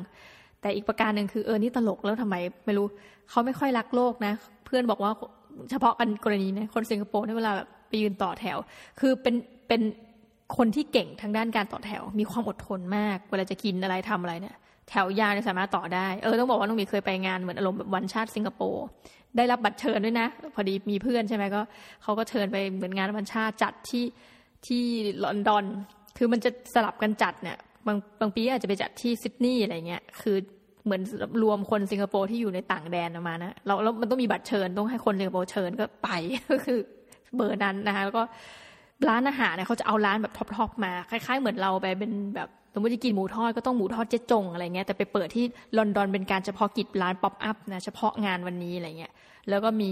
แต่อีกประการหนึ่งคือเออนี่ตลกแล้วทำไมไม่รู้เขาไม่ค่อยรักโลกนะ เพื่อนบอกว่าเฉพาะกันกรณีนะคนสิงคโปร์ในเวลาแบบไปยืนต่อแถว คือเป็นเป็นคนที่เก่งทางด้านการต่อแถว มีความอดทนมาก เวลาจะกินอะไรทำอะไรเนี่ย แถวยาวเนี่ยสามารถต่อได้ เออต้องบอกว่าน้องมีเคยไปงานเหมือนอารมณ์แบบวันชาติสิงคโปร์ได้รับบัตรเชิญด้วยนะ พอดีมีเพื่อนใช่ไหมก็เขาก็เชิญไปเหมือนงานวันชาติจัดที่ที่ลอนดอน คือมันจะสลับกันจัดเนี่ยบางบางปีอาจจะไปจัดที่ซิดนีย์อะไรเงี้ยคือเหมือนรวมคนสิงคโปร์ที่อยู่ในต่างแดนออกมานะเราแล้วมันต้องมีบัตรเชิญต้องให้คนสิงคโปร์เชิญก็ไปก็คือเบอร์นั้นนะคะแล้วก็ร้านอาหารเนี่ยเขาจะเอาร้านแบบ top ๆมา คล้าย ๆ เหมือนเราไปเป็นแบบ สมมติจะกินหมูทอดก็ต้องหมูทอดเจ๊จงอะไรเงี้ยแต่ไปเปิดที่ลอนดอนเป็นการเฉพาะกิจร้าน pop-up นะเฉพาะงานวันนี้อะไรเงี้ยแล้วก็มี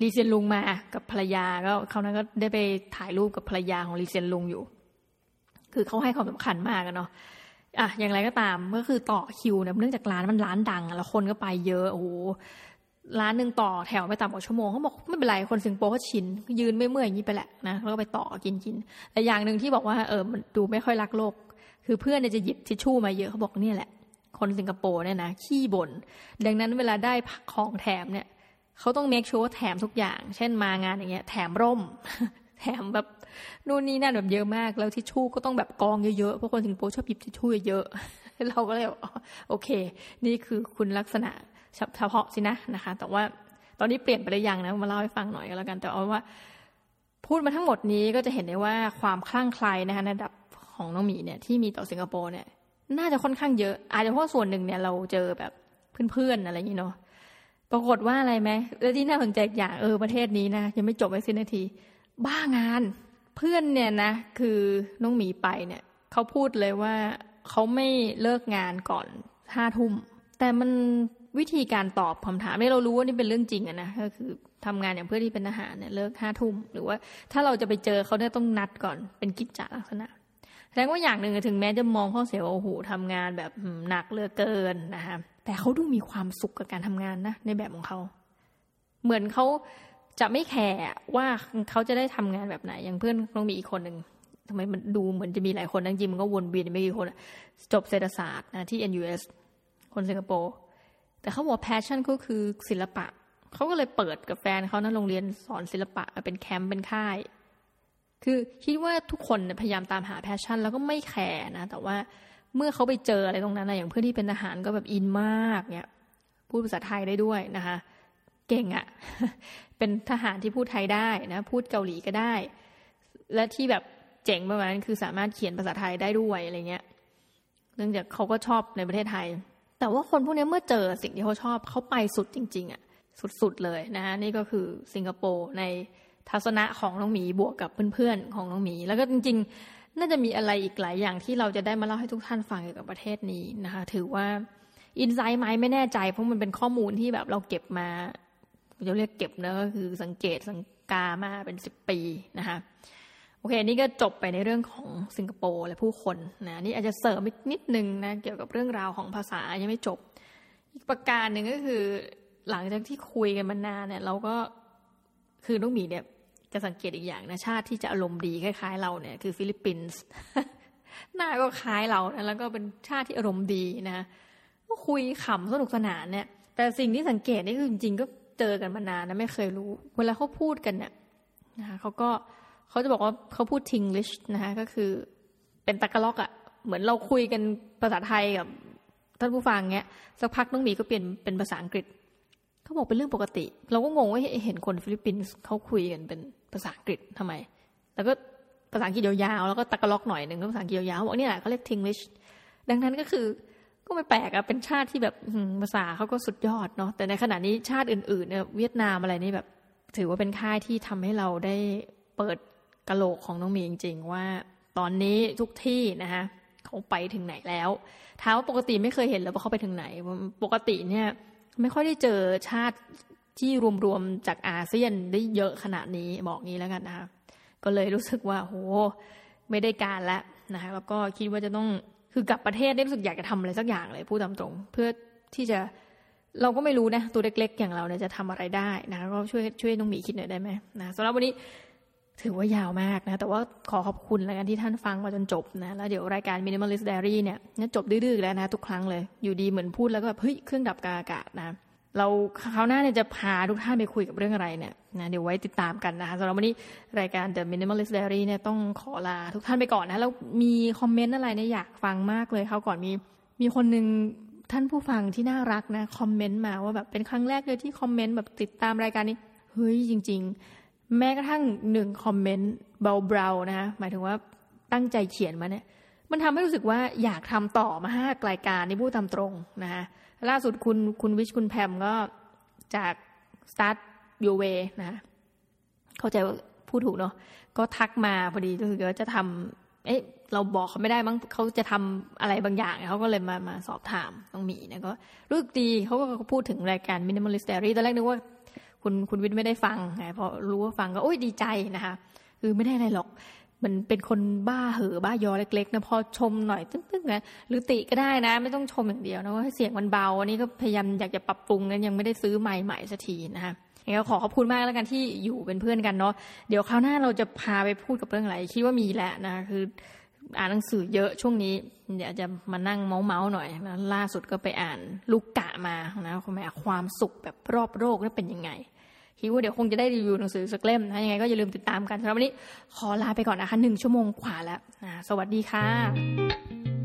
ลีเซียนลุงมากับภรรยาก็เขานั้นก็ได้ไปถ่ายรูปกับภรรยาของลีเซียนลุงอยู่ คือเขาให้ความสำคัญมากเนาะอะอย่างไรก็ตามก็คือต่อคิวเนี่ยเนื่องจากร้านมันร้านดัง แล้วคนก็ไปเยอะโอ้โห ร้านหนึ่งต่อแถวไม่ต่ำกว่าชั่วโมงเขาบอกไม่เป็นไรคนสิงคโปร์เขาชินยืนไม่เมื่อยอย่างนี้ไปแหละนะแล้วก็ไปต่อกินกินแต่อย่างหนึ่งที่บอกว่าเออมันดูไม่ค่อยรักโลก คือเพื่อนเนี่ยจะหยิบทิชชู่มาเยอะเขาบอกเนี่ยแหละ คนสิงคโปร์เนี่ยนะขี้บน่นดังนั้นเวลาได้ของแถมเนี่ยเขาต้องเมคชัวร์แถมทุกอย่าง เช่นมางานอย่างเงี้ย แถมร่ม แถมแบบนู่นนี่นั่นแบบเยอะมาก แล้วทิชชู่ก็ต้องแบบกองเยอะๆเพราะคนสิงคโปร์ชอบหยิบทิชชู่เยอะเราก็เลยโอเค นี่คือคุณลักษณะ เฉพาะสินะนะคะ แต่ว่าตอนนี้เปลี่ยนไปได้ยังนะมาเล่าให้ฟังหน่อยก็แล้วกัน แต่เอาว่า พูดมาทั้งหมดนี้ก็จะเห็นได้ว่าความคลั่งไคล้นะคะในระดับของน้องหมีเนี่ยที่มีต่อสิงคโปร์เนี่ย น่าจะค่อนข้างเยอะ อาจจะเพราะส่วนหนึ่งเนี่ยเราเจอแบบเพื่อนๆอะไรอย่างนี้เนาะปรากฏว่าอะไรไหมแล้วที่น่าสนใจอย่างเออประเทศนี้นะยังไม่จบไปสิ้นนาที บ้างาน เพื่อนเนี่ยนะ คือน้องหมีไปเนี่ยเขาพูดเลยว่าเขาไม่เลิกงานก่อนห้าทุ่มแต่มัน วิธีการตอบคำถามนี่เรารู้ว่านี่เป็นเรื่องจริงอะนะก็คือทำงานอย่างเพื่อที่เป็นทหารเนี่ยเลิกห้าทุ่มหรือว่าถ้าเราจะไปเจอเขาเนี่ยต้องนัดก่อนเป็นกิจจลักษณะแสดงว่าอย่างหนึ่งถึงแม้จะมองข้อเสียโอ้โหทำงานแบบหนักเลือเกินนะคะแต่เขาดูมีความสุขกับการทำงานนะในแบบของเขาเหมือนเขาจะไม่แคร์ว่าเขาจะได้ทำงานแบบไหน อย่างเพื่อนต้องมีอีกคนหนึ่งทำไมมันดูเหมือนจะมีหลายคนจริงมันก็วนเวียนไม่กี่คนจบเศรษฐศาสตร์นะที่ NUS คนสิงคโปร์ แต่เขาบอก passion ก็คือศิลปะ เขาก็เลยเปิดกับแฟนเขานะโรงเรียนสอนศิลปะเป็นแคมป์เป็นค่าย คือคิดว่าทุกคนพยายามตามหา passion แล้วก็ไม่แคร์นะ แต่ว่าเมื่อเขาไปเจออะไรตรงนั้นนะอย่างเพื่อนที่เป็นทหารก็แบบอินมากเนี่ยพูดภาษาไทยได้ด้วยนะคะ เก่งอะ่ะ เป็นทหารที่พูดไทยได้นะพูดเกาหลีก็ได้ และที่แบบเจ๋งประมาณนั้นคือสามารถเขียนภาษาไทยได้ด้วยอะไรเงี้ย เนื่องจากเขาก็ชอบในประเทศไทย แต่ว่าคนพวกนี้เมื่อเจอสิ่งที่เขาชอบเขาไปสุดจริง ๆอะ่ะสุดๆเลยนะนี่ก็คือสิงคโปร์ในทัศนะของน้องหมีบวกกับเพื่อนๆของน้องหมี แล้วก็จริง ๆ น่าจะมีอะไรอีกหลายอย่างที่เราจะได้มาเล่าให้ทุกท่านฟังเกี่ยวกับประเทศนี้นะคะ ถือว่าอินไซต์ไหมไม่แน่ใจ เพราะมันเป็นข้อมูลที่แบบเราเก็บมาจะเรียกเก็บนะก็คือสังเกตสังกามาเป็นสิบปีนะคะ อเคนี่ก็จบไปในเรื่องของสิงคโปร์และผู้คนนะนี่อาจจะเสริมอีกนิดนึงนะเกี่ยวกับเรื่องราวของภาษายังไม่จบ อีกประการหนึ่งก็คือ หลังจากที่คุยกันมานานเนี่ย เราก็คือน้องหมีเนี่ยจะสังเกตอีกอย่างนะชาติที่จะอารมณ์ดีคล้ายๆ เราเนี่ยคือฟิลิปปินส์หน้าก็คล้ายเรานะแล้วก็เป็นชาติที่อารมณ์ดีนะก็คุยขำสนุกสนานเนี่ย แต่สิ่งที่สังเกตนี่คือจริงๆก็เจอกันมานานนะไม่เคยรู้ เวลาเขาพูดกันเนี่ยนะคะเขาก็ เขาจะบอกว่าเขาพูด Taglish นะคะก็คือเป็นตากาล็อกอะ่ะเหมือนเราคุยกันภาษาไทยกับท่านผู้ฟังเงี้ยสักพักน้องหมีก็เปลี่ยนเป็นภาษาอังกฤษเขาบอกเป็นเรื่องปกติ เราก็งงว่าเห็นคนฟิลิปปินส์เขาคุยกันเป็นภาษาอังกฤษทำไม แล้วก็ภาษาอังกฤษยาวๆแล้วก็ตะกล็อกหน่อยหนึ่งภาษาอังกฤษยาวๆบอกนี่แหละเขาเรียกทิงลิชดังนั้นก็คือก็ไม่แปลกอะเป็นชาติที่แบบภาษาเขาก็สุดยอดเนาะแต่ในขณะนี้ชาติอื่นๆเนี่ยเวียดนามอะไรนี่แบบ ถือว่าเป็นค่ายที่ทำให้เราได้เปิด กะโหลกของน้องมีจริง ๆ ว่า ตอนนี้ทุกที่นะคะเขาไปถึงไหนแล้วถามว่าปกติไม่เคยเห็นเลยว่าเขาไปถึงไหน ปกติเนี่ยไม่ค่อยได้เจอชาติที่รวมๆจากอาเซียนได้เยอะขนาดนี้บอกงี้แล้วกันนะคะก็เลยรู้สึกว่าโหไม่ได้การแล้วนะคะแล้วก็คิดว่าจะต้องคือกลับประเทศได้รู้สึกอยากจะทำอะไรสักอย่างเลยพูดตามตรง เพื่อที่จะเราก็ไม่รู้นะ ตัวเล็กๆ อย่างเราเนี่ยจะทำอะไรได้นะก็ช่วยช่วยน้องหมีคิดหน่อยได้ไหมนะสำหรับวันนี้ ถือว่ายาวมากนะ แต่ว่าขอขอบคุณแล้วกันที่ท่านฟังมาจนจบนะ แล้วเดี๋ยวรายการ Minimalist Diary เนี่ยจบดื้อๆแล้วนะ ทุกครั้งเลย อยู่ดีเหมือนพูดแล้วก็แบบเฮ้ยเครื่องดับกาอากาศนะ เราคราวหน้าเนี่ยจะพาทุกท่านไปคุยกับเรื่องอะไรเนี่ยนะเดี๋ยวไว้ติดตามกันนะคะสำหรับวันนี้รายการ The Minimalist Diary เนี่ยต้องขอลาทุกท่านไปก่อนนะ แล้วมีคอมเมนต์อะไรเนี่ยอยากฟังมากเลยเขาก่อนมีมีคนหนึ่งท่านผู้ฟังที่น่ารักนะคอมเมนต์มาว่าแบบเป็นครั้งแรกเลยที่คอมเมนต์แบบติดตามรายการนี้เฮ้ยจริง ๆ แม้กระทั่งหนึ่งคอมเมนต์เบาๆนะหมายถึงว่าตั้งใจเขียนมาเนี่ย มันทำให้รู้สึกว่าอยากทำต่อมาห้ารายการในพูดตามตรงนะคะล่าสุดคุณคุณวิชคุณแพมก็จาก start your way นะเข้าใจว่าพูดถูกเนาะก็ทักมาพอดีก็คือว่าจะทำเอ๊ะ เราบอกเขาไม่ได้มั้งเขาจะทำอะไรบางอย่างเขาก็เลยมามาสอบถามต้องมีนะก็รู้สึกดีเขาก็พูดถึงรายการ minimalist diary ตอนแรกนึกว่า คุณคุณวิทย์ไม่ได้ฟังไงพอรู้ว่าฟังก็โอ้ยดีใจนะคะคือไม่ได้อะไรหรอก มันเป็นคนบ้าเหอบ้ายอเล็กๆนะพอชมหน่อยตึ้งๆนะหรือติก็ได้นะ ไม่ต้องชมอย่างเดียวนะว่าเสียงมันเบาอันนี้ก็พยายามอยากจะปรับปรุงกันยังไม่ได้ซื้อใหม่ๆสักทีนะคะยังไงขอขอบคุณมากแล้วกันที่อยู่เป็นเพื่อนกันเนาะเดี๋ยวคราวหน้าเราจะพาไปพูดกับเรื่องอะไรคิดว่ามีแหละนะคืออ่านหนังสือเยอะช่วงนี้เดี๋ยวจะมานั่งเมาส์เมาส์หน่อยนะล่าสุดก็ไปอ่านลูกกะมานะความสุขแบบรอบโลกนี่เป็นยังไง คิดว่าเดี๋ยวคงจะได้รีวิวหนังสือสักเล่มนะยังไงก็อย่าลืมติดตามกันสำหรับวันนี้ขอลาไปก่อนนะคะหนึ่งชั่วโมงกว่าแล้วสวัสดีค่ะ